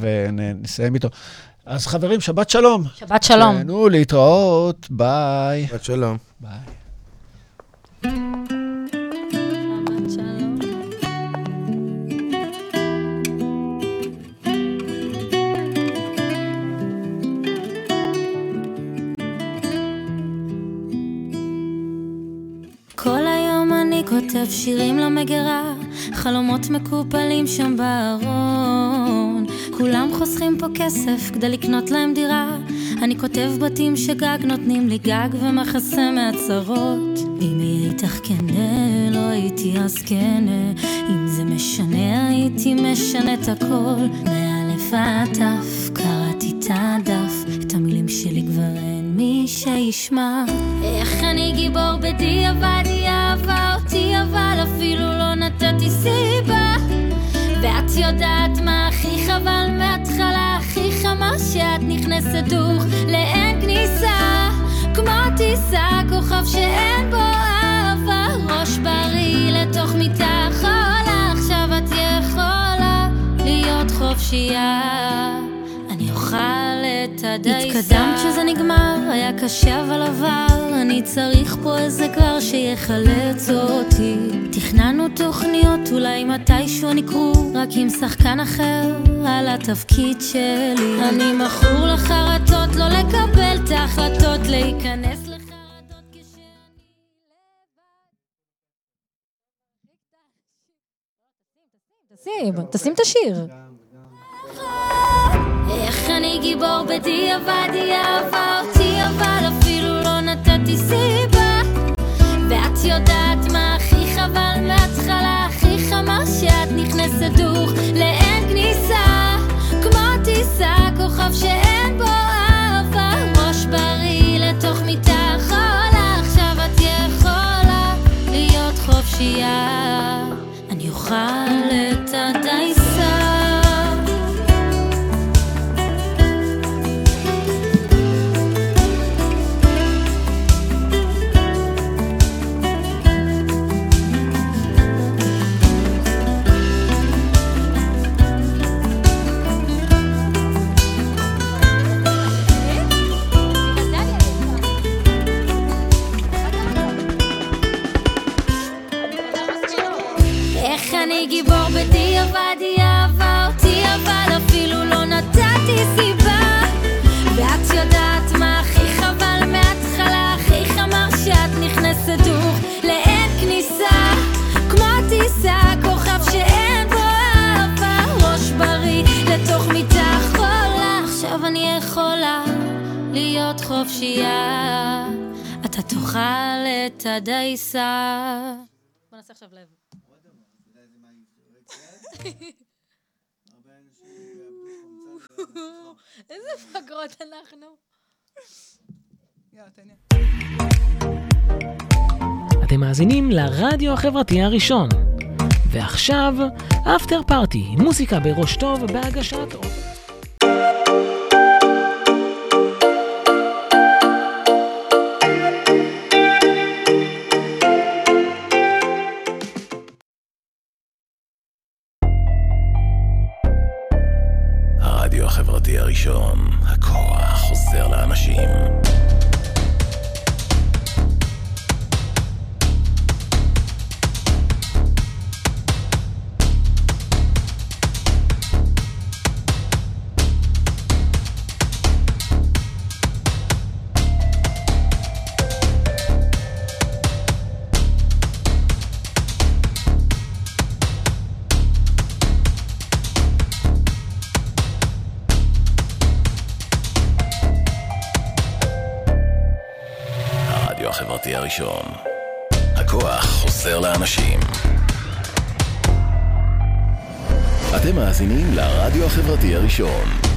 [SPEAKER 2] ונסיים איתו. אז חברים, שבת שלום.
[SPEAKER 3] שבת שלום.
[SPEAKER 2] תהנו להתראות, ביי.
[SPEAKER 4] שבת שלום.
[SPEAKER 2] ביי.
[SPEAKER 6] כל היום אני כותב שירים למגירה, חלומות מקופלים שם בארון. כולם חוסכים פה כסף כדי לקנות להם דירה. אני כותב בתים שגג נותנים לי גג ומחסה מהצרות. אם היא איתך כנה, לא הייתי אז כנה. אם זה משנה, הייתי משנה את הכל. מאלף עד תף, קראתי את הדף. את המילים שלי כבר אין מי שישמע. איך אני גיבור בדיעבד, היא אהבה אותי, אבל אפילו לא נתתי סיבה. ואת יודעת מה הכי חבל מההתחלה, הכי חמה שאת נכנסת דוך לאין כניסה. כמו טיסה, כוכב שאין בו אהבה, ראש בריא לתוך מיטה חולה, עכשיו את יכולה להיות חופשייה. אוכל את הדייסה. התקדמת שזה נגמר, היה קשה אבל עבר. אני צריך פה איזה כבר שיחלץ אותי. תכננו תוכניות, אולי מתישהו הם יקרו, רק עם שחקן אחר על התפקיד שלי. אני מכור לחרטות, לא לקבל את ההחלטות, להיכנס כשאני
[SPEAKER 3] תשים, תשים את השיר.
[SPEAKER 6] איך אני גיבור בדיעבד, היא אהבה אותי, אבל אפילו לא נתתי סיבה. ואת יודעת מה הכי חבל מההתחלה, הכי חמה שאת נכנסת דוך לאין כניסה. כמו טיסה, כוכב שאין בו אהבה, ראש בריא לתוך מיטה חולה, עכשיו את יכולה להיות חופשייה. אני אוכל את הדייסה. אותי עבדי אותי אבל אפילו לא נתתי סיבה. ואת יודעת מה הכי חבל מההתחלה הכי חמר שאת נכנסת דוך לאין כניסה. כמו טיסה כוכב שאין בו אהבה. ראש בריא לתוך מיטה חולה. עכשיו אני יכולה להיות חופשייה. אתה תאכל את הדייסה.
[SPEAKER 3] בוא נעשה עכשיו לב. <laughs> איזה פגרות אנחנו.
[SPEAKER 5] יאללה, תהנה.
[SPEAKER 1] אתם מאזינים לרדיו החברתי הראשון. ועכשיו, אפטר פארטי, מוזיקה בראש טוב בהגשת...
[SPEAKER 11] הראשון, הכוח חוזר לאנשים. הראשון, הכוח חוזר לאנשים. אתם מאזינים לרדיו החברתי הראשון.